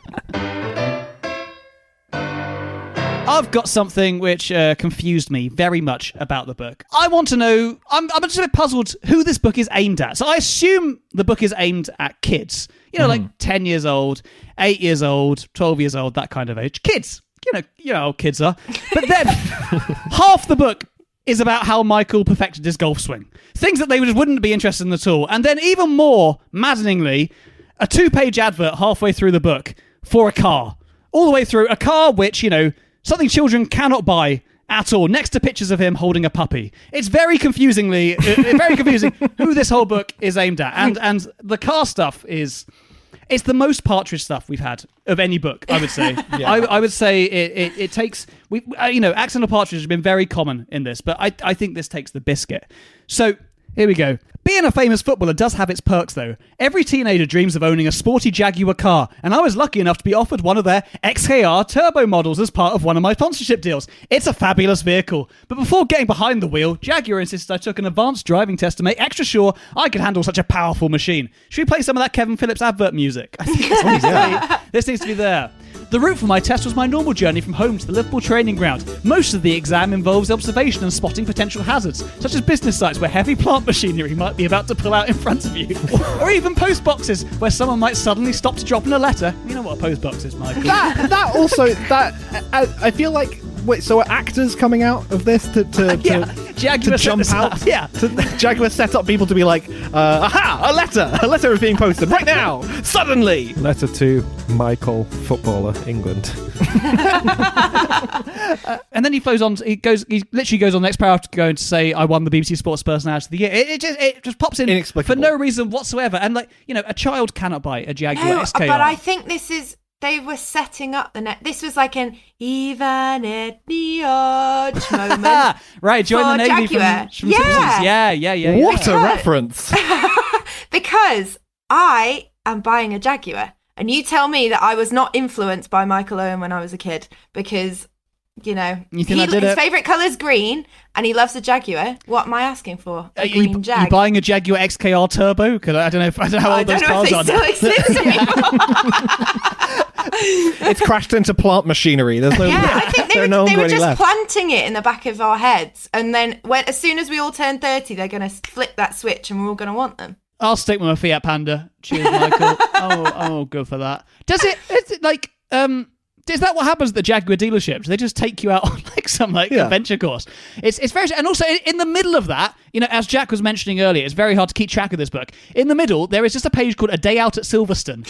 I've got something which uh, confused me very much about the book. I want to know. I'm, I'm just a bit puzzled who this book is aimed at. So I assume the book is aimed at kids. You know, like ten years old, eight years old, twelve years old, that kind of age. Kids. You know, you know how kids are. But then <laughs> half the book is about how Michael perfected his golf swing. Things that they just wouldn't be interested in at all. And then even more maddeningly, a two-page advert halfway through the book for a car. All the way through a car which, you know, something children cannot buy at all next to pictures of him holding a puppy. It's very confusingly uh, very confusing <laughs> who this whole book is aimed at. And and the car stuff is it's the most partridge stuff we've had of any book, I would say. <laughs> I, I would say it, it, it takes, we, uh, you know, accidental partridge has been very common in this, but I, I think this takes the biscuit. So here we go. Being a famous footballer does have its perks, though. Every teenager dreams of owning a sporty Jaguar car, and I was lucky enough to be offered one of their XKR turbo models as part of one of my sponsorship deals. It's a fabulous vehicle. But before getting behind the wheel, Jaguar insisted I took an advanced driving test to make extra sure I could handle such a powerful machine. Should we play some of that Kevin Phillips advert music? <laughs> I think this needs, to be, this needs to be there. The route for my test was my normal journey from home to the Liverpool training ground. Most of the exam involves observation and spotting potential hazards, such as business sites where heavy plant machinery might be about to pull out in front of you, <laughs> or even post boxes where someone might suddenly stop to drop in a letter. You know what a post box is, Michael? that that also that I, I feel like wait, so are actors coming out of this to to, <laughs> to, Yeah, Jaguar to jump this out? up, yeah. To, Jaguar set up people to be like, uh, aha, a letter, a letter is being posted right now, suddenly. Letter to Michael, footballer, England. <laughs> and then he flows on. He goes. He literally goes on the next paragraph to go and say, "I won the BBC Sports Personality of the Year." It, it just it just pops in for no reason whatsoever. And like you know, a child cannot buy a Jaguar No, XKR. but I think this is they were setting up the net. This was like an even at the odds moment. right, join the navy from, Jaguar. from yeah. Simpsons. Yeah, yeah, yeah. yeah. What a reference! <laughs> because I am buying a Jaguar, and you tell me that I was not influenced by Michael Owen when I was a kid because. You know, You he, his favorite color is green, and he loves a Jaguar. What am I asking for? A Are green you Jag. buying a Jaguar XKR Turbo? Because I don't know. If, I don't know how old those don't know cars if are. they still exist <laughs> <laughs> <laughs> it's crashed into plant machinery. There's no. Yeah, I <laughs> think they were, no they were just left. planting it in the back of our heads, and then when as soon as we all turn thirty, they're going to flip that switch, and we're all going to want them. I'll stick with my Fiat Panda. Cheers, Michael. <laughs> oh, oh, good for that. Does it? Is it like um? Is that what happens at the Jaguar dealerships? They just take you out <laughs> on like some like Yeah. adventure course. It's it's very and also in, the middle of that, you know, as Jack was mentioning earlier, it's very hard to keep track of this book. In the middle, there is just a page called "A Day Out at Silverstone,"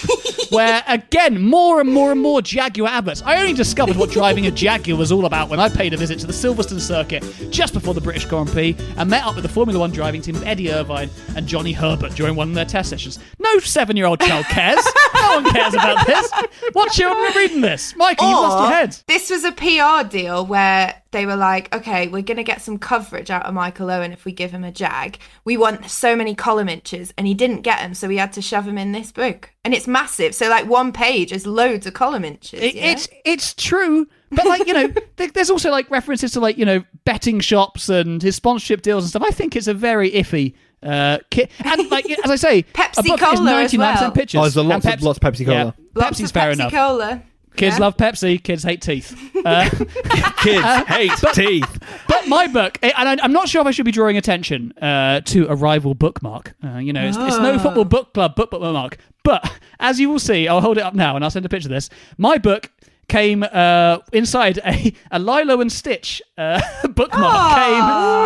<laughs> where again more and more and more Jaguar adverts. I only discovered what driving a Jaguar was all about when I paid a visit to the Silverstone circuit just before the British Grand Prix and met up with the Formula One driving team of Eddie Irvine and Johnny Herbert during one of their test sessions. No seven-year-old child cares. no one cares about this. What children are reading this? Michael, you lost your head. This was a PR deal where they were like, okay, we're going to get some coverage out of Michael Owen if we give him a jag. We want so many column inches, and he didn't get them, so we had to shove him in this book. And it's massive. So, like, one page is loads of column inches. It, yeah? It's it's true, but like you know, <laughs> there- there's also like references to like you know betting shops and his sponsorship deals and stuff. I think it's a very iffy uh, kit. And like as I say, <laughs> Pepsi book is Cola as 99% well. pictures. Oh, there's a and lots of- Pepsi- lots of Pepsi Cola. Yeah, Lots Pepsi's of fair Pepsi enough. Cola. Kids Yeah. love Pepsi. Kids hate teeth. <laughs> Uh, Kids hate teeth. but my book, and I, I'm not sure if I should be drawing attention uh, to a rival bookmark. Uh, you know, it's, it's no Ah. football book club book bookmark. But as you will see, I'll hold it up now and I'll send a picture of this. My book came uh, inside a, a Lilo and Stitch uh, <laughs> bookmark,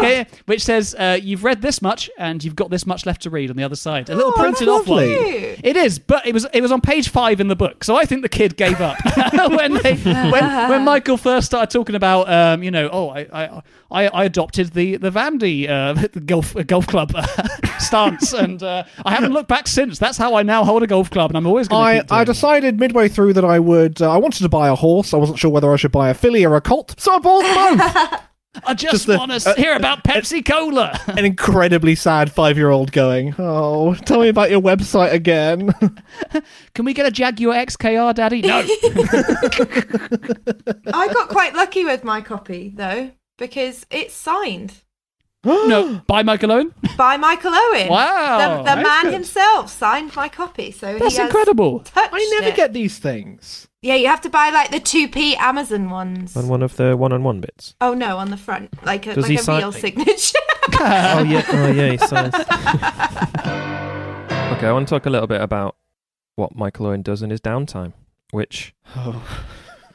came, came- which says uh, you've read this much and you've got this much left to read on the other side. A little Oh, printed off one. It is, but it was it was on page five in the book, so I think the kid gave up. <laughs> When they when when Michael first started talking about um you know oh I I I, adopted the the Vandy uh, <laughs> golf golf club stance and uh, I haven't looked back since. That's how I now hold a golf club, and I'm always going I, to. I decided midway through that I would. Uh, I wanted to buy a horse. I wasn't sure whether I should buy a filly or a colt, so I bought both. <laughs> I just, just want to hear about Pepsi Cola. <laughs> An incredibly sad five-year-old going, "Oh, tell me about your website again." <laughs> Can we get a Jaguar XKR, Daddy? No. I got quite lucky with my copy, though, because it's signed no, <gasps> by Michael Owen. by Michael Owen. Wow, The, the man good. himself signed my copy. So That's he incredible. I never it. get these things. Yeah, you have to buy like the 2p Amazon ones. On one of the one-on-one bits. Oh no, on the front, like a, Does like a sign- real signature. <laughs> <laughs> oh yeah, oh yeah, he signs. okay, I want to talk a little bit about what Michael Owen does in his downtime, which oh.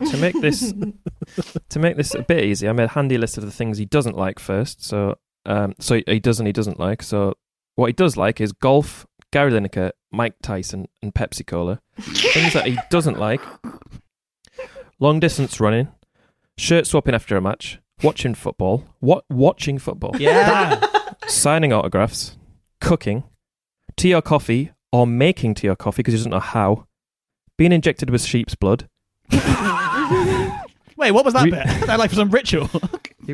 to make this <laughs> to make this a bit easy, I made a handy list of the things he doesn't like first. So, um, so he does and he doesn't like. So, what he does like is golf, Gary Lineker, Mike Tyson, and Pepsi Cola. things that he doesn't like: long distance running, shirt swapping after a match, watching football, what watching football, Yeah. <laughs> signing autographs, cooking, tea or coffee, or making tea or coffee because he doesn't know how, being injected with sheep's blood. <laughs> Wait, what was that Re- bit? that like for some ritual? <laughs>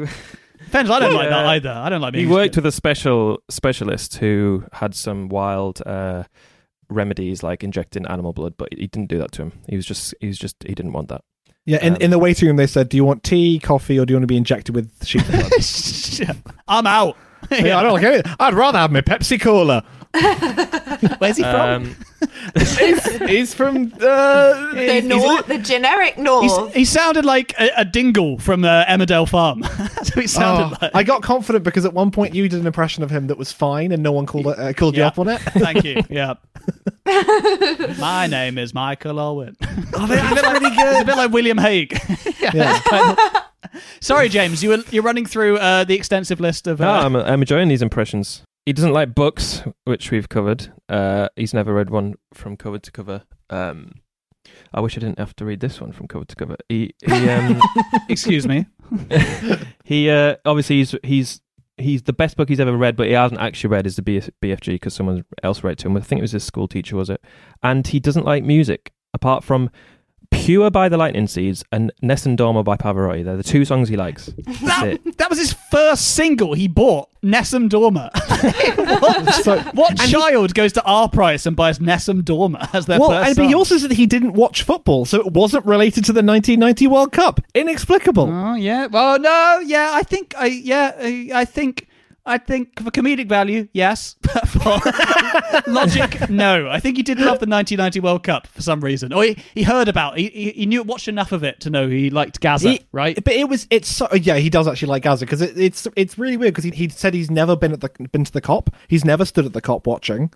Depends. I don't like that either. I don't like He worked with a special specialist who had some wild uh, remedies like injecting animal blood, but he didn't do that to him. He was just he was just he didn't want that. Yeah, in, Um, in the waiting room, they said, "Do you want tea, coffee, or do you want to be injected with sheep's blood?" <laughs> I'm out. <laughs> yeah, I don't like it. I'd rather have my Pepsi Cola. <laughs> Where's he from? Um, <laughs> he's, he's from uh, the he's- north, the generic north. He sounded like a, a dingle from uh, Emmerdale Farm. <laughs> That's what he sounded Oh, like. I got confident because at one point you did an impression of him that was fine, and no one called uh, called you up on it. Thank you. Yeah. My name is Michael Owen. Oh, that's really It's a bit like William Hague. Yeah. Sorry, James, you were you're running through uh, the extensive list of. Uh, No, I'm, I'm enjoying these impressions. He doesn't like books, which we've covered. Uh, he's never read one from cover to cover. Um, I wish I didn't have to read this one from cover to cover. He, he um, <laughs> excuse me. <laughs> he uh, obviously he's he's he's the best book he's ever read, but he hasn't actually read is the BF, BFG because someone else read to him. I think it was his school teacher, was it? And he doesn't like music apart from Pure by the Lightning Seeds and Nessun Dorma by Pavarotti. They're the two songs he likes. That, that was his first single he bought, Nessun Dorma. <laughs> what what and he- child goes to our price and buys Nessun Dorma as their well, first and song? he also said that he didn't watch football, so it wasn't related to the 1990 World Cup. Inexplicable. Oh yeah. Well, no. Yeah, I think. I yeah. I, I think. I think for comedic value, yes. <laughs> But for <laughs> logic, no. I think he did love the 1990 World Cup for some reason, or he, he heard about. He, he he knew watched enough of it to know he liked Gazza, He- right? But it was it's so yeah he does actually like Gazza because it, it's it's really weird because he, he said he's never been at the been to the Kop he's never stood at the Kop watching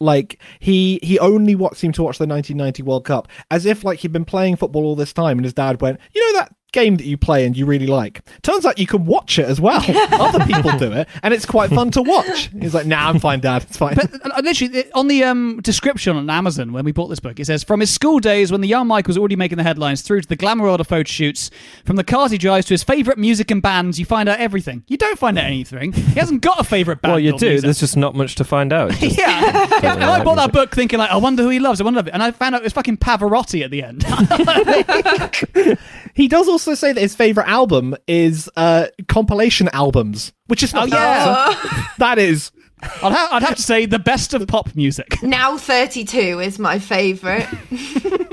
like he he only what seemed to watch the 1990 World Cup as if like he'd been playing football all this time and his dad went you know that game that you play and you really like turns out you can watch it as well <laughs> other people do it and it's quite fun to watch he's like nah I'm fine dad it's fine But uh, literally, on the um, description on Amazon when we bought this book, it says from his school days when the young Mike was already making the headlines, through to the glamour world of photo shoots, from the cars he drives to his favourite music and bands, you find out everything. You don't find out anything. He hasn't got a favourite band. Well, you do. music. There's just not much to find out. <laughs> Yeah. yeah. Yeah, And I bought that book thinking like, I wonder who he loves. I wonder, and I found out it was fucking Pavarotti at the end. <laughs> he does also say that his favorite album is uh compilation albums which is not Oh, yeah. <laughs> that is I'd, ha- I'd have to say the best of pop music. <laughs> Now 32 is my favourite. <laughs>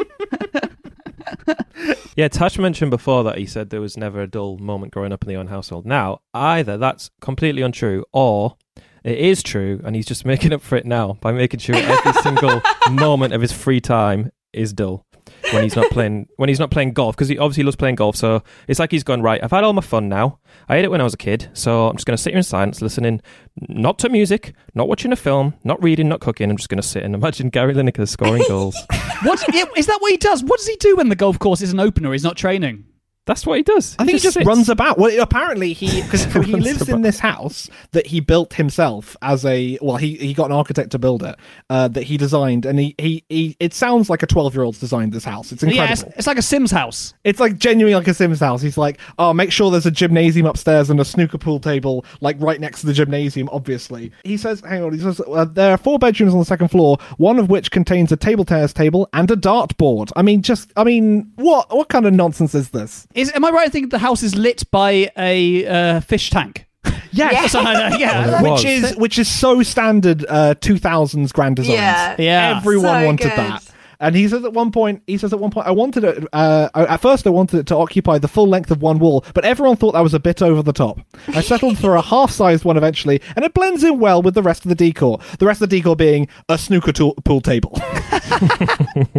Yeah, Tash mentioned before that he said there was never a dull moment growing up in the Owen household. Now, either that's completely untrue or it is true and he's just making up for it now by making sure every single moment of his free time is dull when he's not playing when he's not playing golf because he obviously loves playing golf so it's like he's gone right i've had all my fun now i had it when i was a kid so i'm just going to sit here in silence listening not to music not watching a film not reading not cooking i'm just going to sit and imagine <laughs> gary lineker scoring goals What is that? What he does? What does he do when the golf course isn't open or he's not training? That's what he does I think he just sits. runs about. Well, apparently he because <laughs> he Runs lives in this house that he built himself as a well. He he got an architect to build it uh, that he designed, and he, he he it sounds like a twelve year old's designed this house. It's incredible. Yeah, it's, it's like a Sims house. It's like genuinely like a Sims house. He's like, oh, make sure there's a gymnasium upstairs and a snooker pool table, like right next to the gymnasium, obviously. He says, hang on, he says, uh, there are four bedrooms on the second floor, one of which contains a table tennis table and a dartboard. I mean, just, I mean, what what kind of nonsense is this? Is am I right? I think the house is lit by a uh, fish tank. <laughs> Yes. Or something like that, yeah. <laughs> Well, Which was. is which is so standard uh, 2000s grand designs. Yeah. Yeah. Everyone So wanted good. that. And he says at one point, he says at one point, I wanted it. Uh, at first, I wanted it to occupy the full length of one wall, but everyone thought that was a bit over the top. I settled for a <laughs> half-sized one eventually, and it blends in well with the rest of the decor. The rest of the decor being a snooker tool- pool table.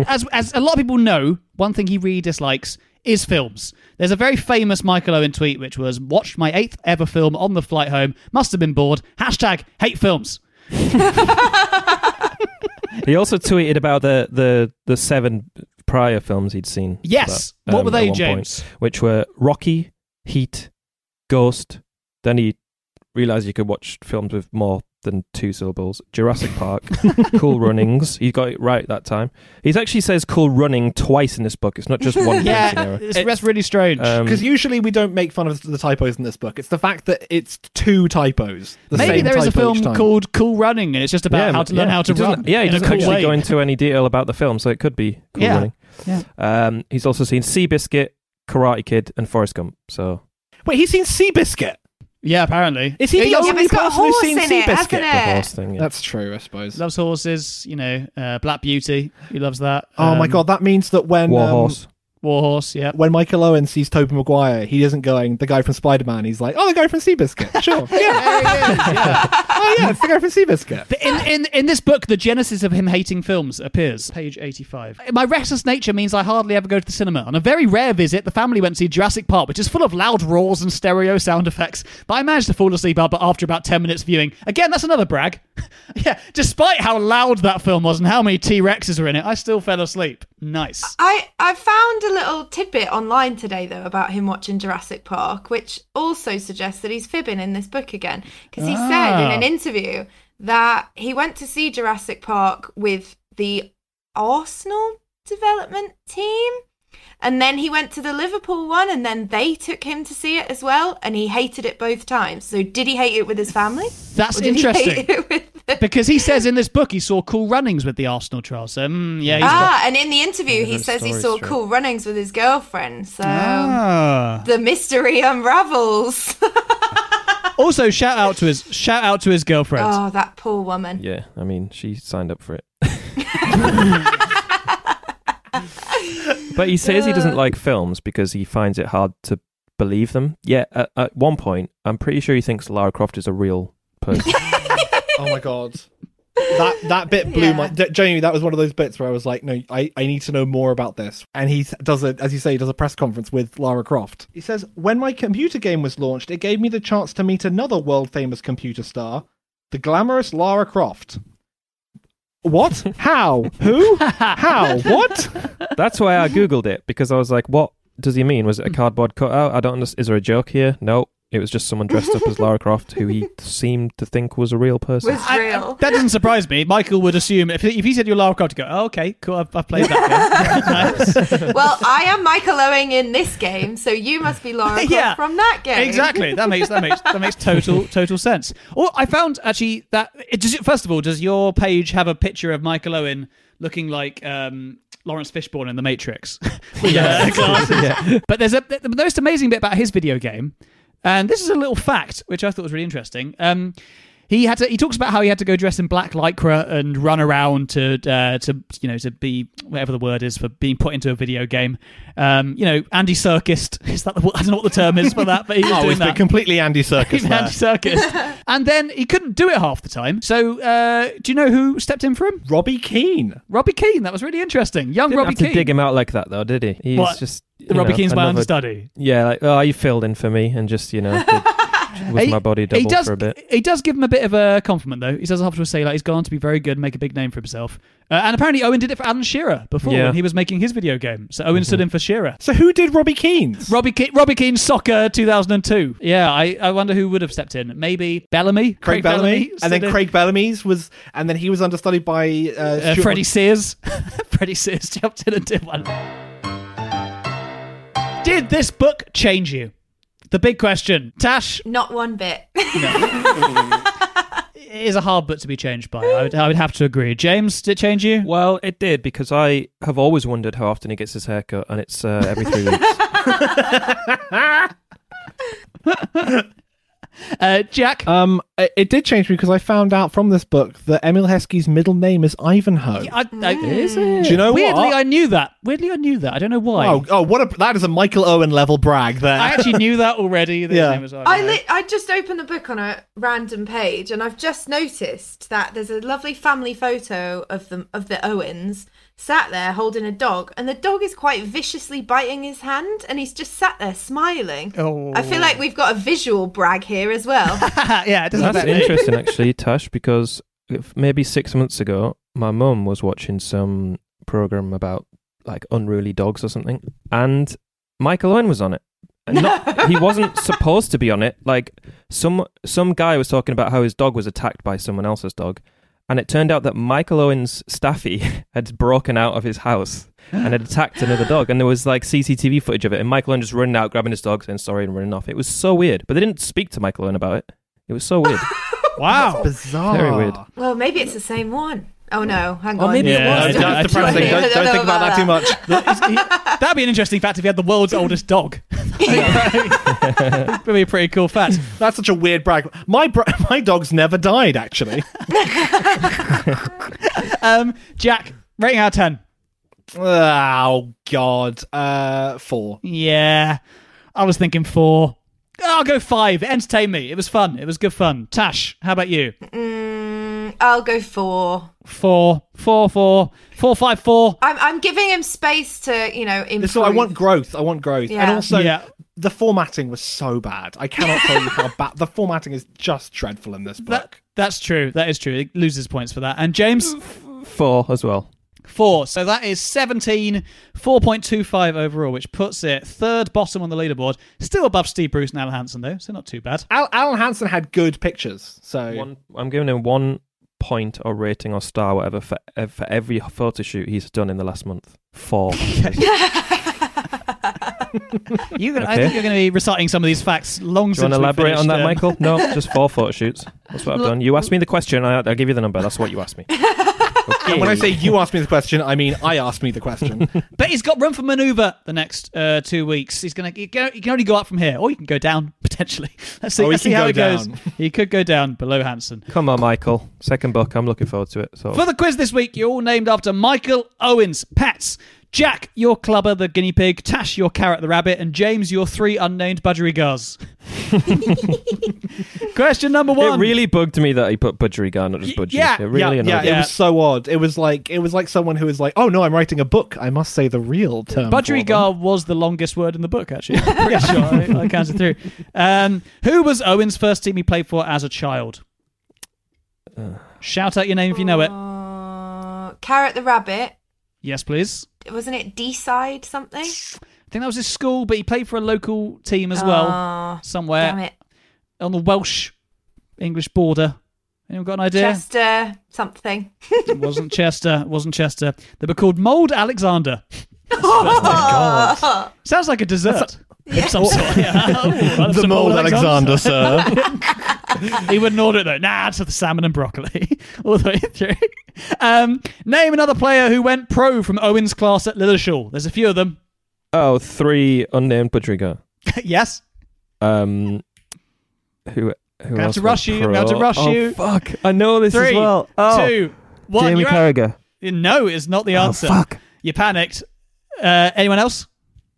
as as a lot of people know, one thing he really dislikes is films. There's a very famous Michael Owen tweet which was watched my eighth ever film on the flight home. Must have been bored. Hashtag hate films. He also tweeted about the the the seven prior films he'd seen. Yes. That, What um, were they, at one point, James? which were Rocky, Heat, Ghost. Then he realized you could watch films with more than two syllables. Jurassic Park, <laughs> Cool Runnings. He got it right that time. He actually says Cool Running twice in this book. It's not just one printing <laughs> Yeah, error. it's, that's really strange. Um, Because usually we don't make fun of the typos in this book. It's the fact that it's two typos. The Maybe same there is a film called Cool Running, and it's just about yeah, how to learn how to run. Yeah, he doesn't cool actually way. go into any detail about the film, so it could be Cool Yeah. Running. Yeah. Um, he's also seen Seabiscuit, Karate Kid, and Forrest Gump. So Wait, he's seen Seabiscuit. Yeah, apparently. Is he the Yeah, but only it's got a person who's horse seen in it, hasn't Seabiscuit? it? the horse thing. Yeah. That's true, I suppose. Loves horses, you know, uh, Black Beauty. He loves that. Oh my Um, god, that means that when um, Warhorse. Warhorse, yeah. when Michael Owen sees Tobey Maguire, he isn't going the guy from Spider Man. He's like, oh, the guy from Seabiscuit. <laughs> Sure, yeah, There he is, <laughs> yeah. oh yeah, it's the guy from Seabiscuit. But In, in, in this book, the genesis of him hating films appears. Page 85. My restless nature means I hardly ever go to the cinema. On a very rare visit, the family went to see Jurassic Park, which is full of loud roars and stereo sound effects. But I managed to fall asleep ab- after about 10 minutes viewing. Again, that's another brag. <laughs> yeah, despite how loud that film was and how many T Rexes were in it, I still fell asleep. Nice. I, I found a little tidbit online today, though, about him watching Jurassic Park, which also suggests that he's fibbing in this book again. Because he said in Ah. an interview that he went to see Jurassic Park with the Arsenal development team. And then he went to the Liverpool one, and then they took him to see it as well, and he hated it both times. So, did he hate it with his family? That's Or did he hate interesting. It <laughs> with- because he says in this book he saw cool runnings with the Arsenal trial. So mm, yeah, he's got. ah, and in the interview, he says he saw true. cool runnings with his girlfriend. So Ah. the mystery unravels. <laughs> Also, shout out to his shout out to his girlfriend. oh, that poor woman. Yeah, I mean, she signed up for it. <laughs> but he says he doesn't like films because he finds it hard to believe them. Yeah, at, at one point, I'm pretty sure he thinks Lara Croft is a real person. Oh my god. That that bit blew my. d- Genuinely, that was one of those bits where I was like, "No, I, I need to know more about this." And he does a, as you say, he does a press conference with Lara Croft. He says, "When my computer game was launched, it gave me the chance to meet another world famous computer star, the glamorous Lara Croft." What? How? Who? <laughs> How? What? That's why I googled it because I was like, "What does he mean? Was it a cardboard cutout? Oh, I don't understand. Is there a joke here? No." It was just someone dressed up as Lara Croft who he seemed to think was a real person. Was real. That doesn't surprise me. Michael would assume if, if he said you're Lara Croft, he'd go, oh, okay, cool, I've, I've played that game. <laughs> nice. well, I am Michael Owen in this game, so you must be Laura <laughs> Croft Yeah, from that game. Exactly. That makes that makes that makes total total sense. Or I found actually that it, does it, first of all, does your page have a picture of Michael Owen looking like um, Laurence Fishburne in The Matrix? With, uh, glasses? Yeah. But there's a the most amazing bit about his video game, and this is a little fact which I thought was really interesting. Um, he had to. He talks about how he had to go dress in black lycra and run around to uh, to you know to be whatever the word is for being put into a video game. Um, you know, Andy Serkis <laughs> is that the, I don't know what the term is for that, but he was Oh, doing that. completely Andy <laughs> Serkis. Andy Serkis, <laughs> and then he couldn't do it half the time. So, uh, do you know who stepped in for him? Robbie Keane. Robbie Keane. That was really interesting. Young Didn't Robbie have to Keane. dig him out like that though, did he? He's What? just The you Robbie know, Keane's my another- understudy. Yeah, like oh, you filled in for me and just you know did, was He- my body he double does, for a bit. He does give him a bit of a compliment, though. He does have to say like he's gone to be very good, and make a big name for himself. Uh, and apparently, Owen did it for Alan Shearer before Yeah. when he was making his video game. So Owen stood in for Shearer. So who did Robbie Keane's? Robbie Ke- Robbie Keane Soccer 2002. Yeah, I, I wonder who would have stepped in. Maybe Bellamy, Craig, Bellamy, and then in. Craig Bellamy's was, and then he was understudied by uh, uh, Freddie Sears. <laughs> Freddie Sears jumped in and did one. Did this book change you? The big question. Tash, Not one bit. it is a hard book to be changed by. I would, I would have to agree. James, did it change you? Well, it did because I have always wondered how often he gets his haircut, and it's uh, every three weeks. <laughs> <laughs> Uh, Jack? Um, it, it did change me because I found out from this book that Emile Heskey's middle name is Ivanhoe. I, I, is it? Do you know Weirdly, what? I knew that. Weirdly, I knew that. I don't know why. Oh, oh, what a that is a Michael Owen level brag there. I actually knew that <laughs> already. that his Yeah. name was I li- I just opened the book on a random page, and I've just noticed that there's a lovely family photo of them of the Owens sat there holding a dog, and the dog is quite viciously biting his hand, and he's just sat there smiling. Oh. I feel like oh. we've got a visual brag here as well. <laughs> yeah, it doesn't That's interesting, actually, <laughs> Tash, because if- maybe six months ago, my mum was watching some program about like unruly dogs or something, and Michael Owen was on it. And not, he <laughs> wasn't supposed to be on it. Like some some guy was talking about how his dog was attacked by someone else's dog, and it turned out that Michael Owen's staffy <laughs> had broken out of his house and had attacked another <gasps> dog, and there was like CCTV footage of it, and Michael Owen just running out, grabbing his dog, saying sorry, and running off. It was so weird, but they didn't speak to Michael Owen about it. It was so weird. <laughs> Wow. Bizarre. Very weird. well, maybe it's the same one. Oh no, hang Or on. maybe it Yeah, was. I- I- That's depressing. Don't, don't think about that too much. <laughs> That'd be an interesting fact if you had the world's oldest dog. <laughs> That'd be a pretty cool fact. That's such a weird brag. My bra- <laughs> my dog's never died, actually. Um, Jack, rating out of 10. oh God, uh, four. Yeah, I was thinking four. I'll go five. Entertain me. It was fun. It was good fun. Tash, how about you? Mm, I'll go four. Four, four, four, four, five, four. I'm I'm giving him space to you know improve. So I want growth. I want growth, and Yeah. also Yeah. the formatting was so bad. I cannot tell you how <laughs> bad the formatting is. Just dreadful in this book. That, that's true. That is true. It loses points for that. And James, Four as well. Four. So that is 17, 4.25 overall, which puts it third bottom on the leaderboard. Still above Steve Bruce and Alan Hansen, though, so not too bad. Al- Alan Hansen had good pictures, so One, I'm giving him one point or rating or star, whatever, for for every photo shoot he's done in the last month. Four. <laughs> You gonna, I Okay. think you're going to be reciting some of these facts long Do you since want to we elaborate on finished, that, um, Michael? No, just four photo shoots. That's what I've Look- done. You asked me the question, I, I'll give you the number. That's what you asked me. <laughs> And when I say you asked me the question, I mean I asked me the question. <laughs> But he's got room for manoeuvre the next uh, two weeks. He's going to. he can only go up from here, or he can go down <laughs> potentially. Let's see, Oh, he let's see can how go it goes. down. He could go down below Hansen. Come on, Michael. Second book. I'm looking forward to it. So For the quiz this week, you're all named after Michael Owens, Pets. Jack, your clubber, the guinea pig. Tash, your carrot, the rabbit. And James, your three unnamed budgerigars. <laughs> Question number one. It really bugged me that he put budgerigar, not just budgie. yeah, it really yeah, annoyed yeah, it was so odd. It was like it was like someone who was like, "Oh no, I'm writing a book. I must say the real term." for. Budgerigar was the longest word in the book, actually. <laughs> I'm pretty sure I, I counted through. Um, who was Owen's first team he played for as a child? Shout out your name if you know it. Uh, Carrot the Rabbit. Yes, please. Wasn't it Deeside something? I think that was his school, but he played for a local team as well, Oh, somewhere Damn it. on the Welsh English border. Anyone got an idea? Chester something. <laughs> It wasn't Chester. It wasn't Chester. They were called Mold Alexandra. <laughs> <laughs> Oh, Sounds like a dessert. of some sort. Yeah. Oh, the mold Alexander, sir. he wouldn't order it though. Nah, to the salmon and broccoli all the way through. Um, name another player who went pro from Owen's class at Lilleshall. There's a few of them. Oh, three unnamed budgerigar. <laughs> yes. Um, who? Who have else to rush you, gonna have to rush oh, you. Fuck! I know this Three, as well. Oh, two, one. Jamie. Carragher. No, it's not the Oh, answer. fuck. You panicked. Uh, anyone else?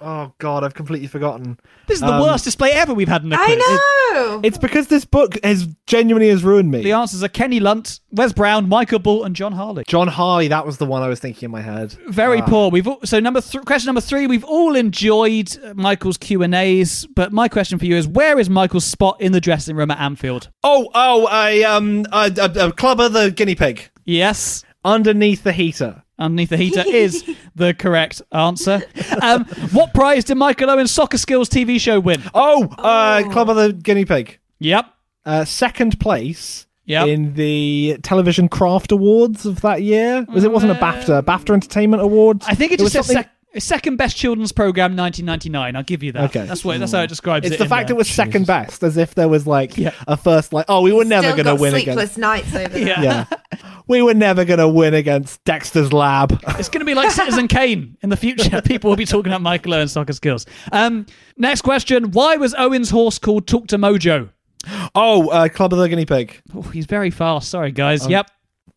Oh god, I've completely forgotten. This is the Um, worst display ever we've had in a quiz. I know. It's because this book has genuinely has ruined me. The answers are Kenny Lunt, Wes Brown, Michael Ball, and Jon Harley. Jon Harley, that was the one I was thinking in my head. Very Ah. poor. We've all, so number th- question number three. We've all enjoyed uh, Michael's Q and A's, but my question for you is: Where is Michael's spot in the dressing room at Anfield? Oh, oh, a um, a, a, a clubber, the guinea pig, Yes, underneath the heater. Underneath the <laughs> heater is the correct answer. Um, what prize did Michael Owen's Soccer Skills TV show win? Oh, uh, of the guinea pig. Yep. Uh, second place Yep. in the Television Craft Awards of that year. Was it wasn't a BAFTA, BAFTA Entertainment Awards? I think it was just said something- sec- second best children's program 1999. I'll give you that. Okay. That's what. That's how it describes it. It's the in fact there. it was second best, as if there was like Yeah. a first, like, oh, we were never Still going to got win again. sleepless nights over there. Yeah. Yeah, <laughs> we were never going to win against Dexter's Lab. <laughs> It's going to be like Citizen Kane in the future. <laughs> People will be talking about Michael Owen's soccer skills. Um, next question: Why was Owen's horse called Talk to Mojo? <gasps> Oh, uh, Club of the Guinea Pig. Oh, he's very fast. Sorry, guys. Um, yep.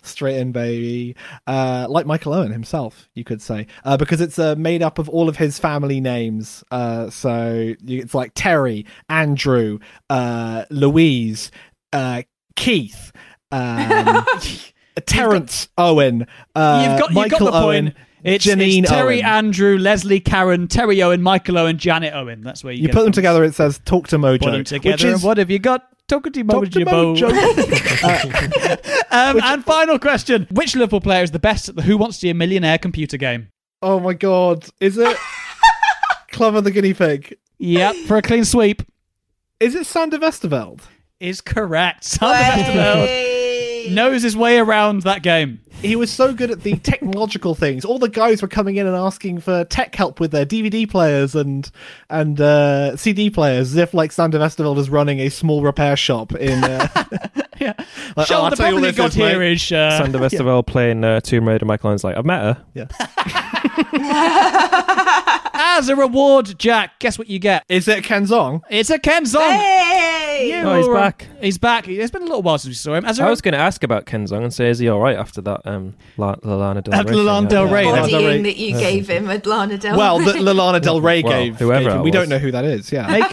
Straight in, baby. Uh, like Michael Owen himself, you could say, uh, because it's uh, made up of all of his family names. Uh, so you, it's like Terry, Andrew, uh, Louise, uh, Keith, um, <laughs> Terrence Owen, uh, You've got, you've Michael got the Owen, point. It's, Janine it's Terry, Owen. Andrew, Leslie, Karen, Terry Owen, Michael Owen, Janet Owen. That's where you, you get put them from. together, it says "Talk to Mojo," Put them together. which is and what have you got? Talk to Talk to Mojo. Mojo. <laughs> <laughs> um, and final question: Which Liverpool player is the best at the Who Wants to Be a Millionaire computer game? oh my god, is it <laughs> Clever the Guinea Pig? Yep, for a clean sweep. Is it Sander Westerveld? Is correct. Sander Westerveld Hey. Knows his way around that game. he was so good at the technological things. All the guys were coming in and asking for tech help with their DVD players and and uh, CD players, as if like Sander Westerveld is running a small repair shop in. Uh, Yeah. <laughs> <laughs> Like, Sean, oh, I'll the tell you problem what you got is, mate. here is uh, Sander <laughs> Westerveld playing uh, Tomb Raider. Michael Owen's like, I've met her. yeah. As a reward, Jack. Guess what you get? Is it Ken Zong? It's a Ken Zong. Hey! Oh, he's back. He's back. It's been a little while since we saw him. As a I was going to ask about Kenzong and say, is he all right after that um, La- Lana Del Rey? After thing? Lana Del Yeah. Rey. Yeah. Bodying that you gave him with Lana Del Well, Rey. that Lana Del Rey Well, gave. whoever gave him. it We was. don't know who that is. Yeah. make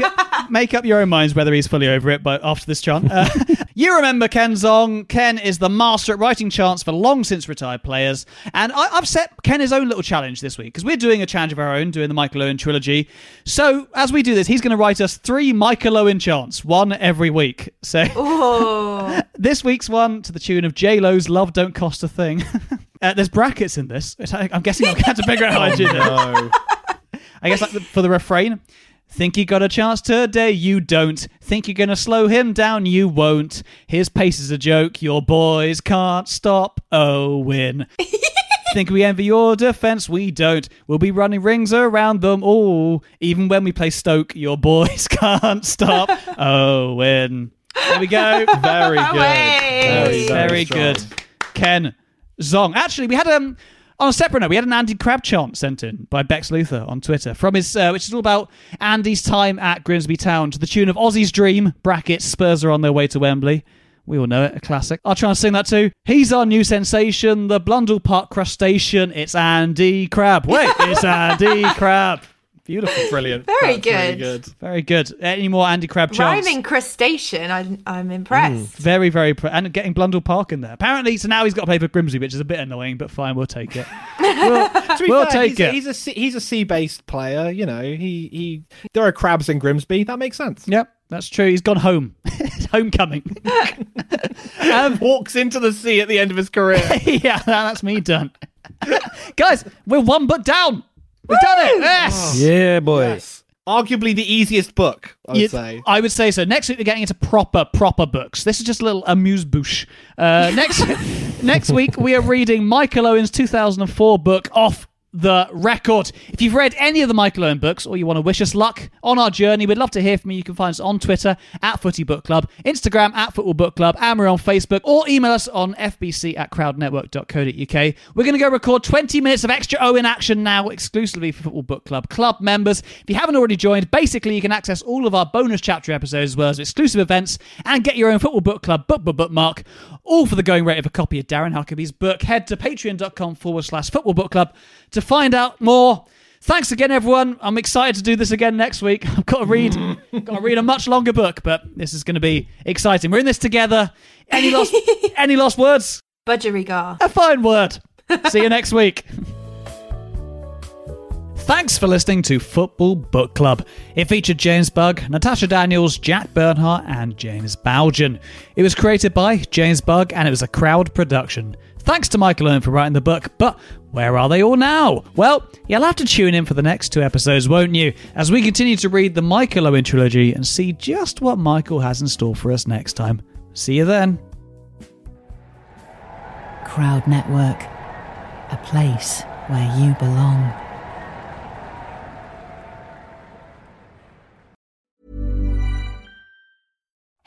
make up your own minds whether he's fully over it. But after this chant, uh, <laughs> <laughs> you remember Ken Zong. Ken is the master at writing chants for long since retired players, and I, I've set Ken his own little challenge this week because we're doing a challenge of our own, doing the Michael Owen trilogy. So as we do this, he's going to write us three Michael Owen chants, one every week. So <laughs> Oh. this week's one to the tune of J Lo's "Love Don't Cost a Thing." Uh, there's brackets in this. I'm guessing I'm going to figure out how I do this. No. I guess like the, for the refrain. Think you got a chance today? You don't. Think you're gonna slow him down? You won't. His pace is a joke. Your boys can't stop Owen. <laughs> Think we envy your defense? We don't. We'll be running rings around them all. Even when we play Stoke, your boys <laughs> can't stop Owen. There we go. Very <laughs> good. Way. Very, Very good. Ken Zong. Actually, we had um on a separate note, we had an Andy Crab chant sent in by Bex Luther on Twitter from his, uh, which is all about Andy's time at Grimsby Town to the tune of Ossie's Dream. Brackets Spurs are on their way to Wembley. We all know it, a classic. I'll try and sing that too. He's our new sensation, the Blundell Park crustacean. It's Andy Crab. Wait, it's Andy Crab. Beautiful. Brilliant. <laughs> Very That's really good. good. Very good. Any more Andy Crab chants? Rhyming crustacean. I'm, I'm impressed. Very, very, pr- and getting Blundell Park in there. Apparently, so now he's got to play for Grimsby, which is a bit annoying, but fine, we'll take it. <laughs> we'll we'll fair, take he's, it. He's a sea- he's a sea based player. You know, he he. There are crabs in Grimsby. That makes sense. Yep, that's true. He's gone home. <laughs> Homecoming. um, Walks into the sea at the end of his career. yeah, that's me done. Guys, we're one but down. We've done it. Yes. Yeah, boy. Arguably the easiest book, I would You- say. I would say so. Next week we're getting into proper, proper books. This is just a little amuse bouche. Uh, next, <laughs> next week we are reading Michael Owen's 2004 book Off the Record. If you've read any of the Michael Owen books or you want to wish us luck on our journey, we'd love to hear from you. You can find us on Twitter at Footy Book Club, Instagram at Football Book Club, and we're on Facebook, or email us on fbc at crowdnetwork.co.uk. We're going to go record 20 minutes of extra Owen action now, exclusively for Football Book Club club members. If you haven't already joined, basically you can access all of our bonus chapter episodes as well as exclusive events and get your own Football Book Club book, book, bookmark, all for the going rate of a copy of Darren Huckerby's book. Head to patreon.com forward slash Football Book Club to find out more. Thanks again, everyone. I'm excited to do this again next week. <laughs> I've got to read, <laughs> got to read a much longer book, but this is going to be exciting. We're in this together. Any lost, <laughs> any lost words? Budgerigar. A fine word. See you next week. Thanks for listening to Football Book Club. It featured James Bug, Natasha Daniels, Jack Bernhardt, and James Bowgen. It was created by James Bug and it was a crowd production. Thanks to Michael Owen for writing the book, but where are they all now? Well, you'll have to tune in for the next two episodes, won't you? As we continue to read the Michael Owen trilogy and see just what Michael has in store for us next time. See you then. Crowd Network, a place where you belong.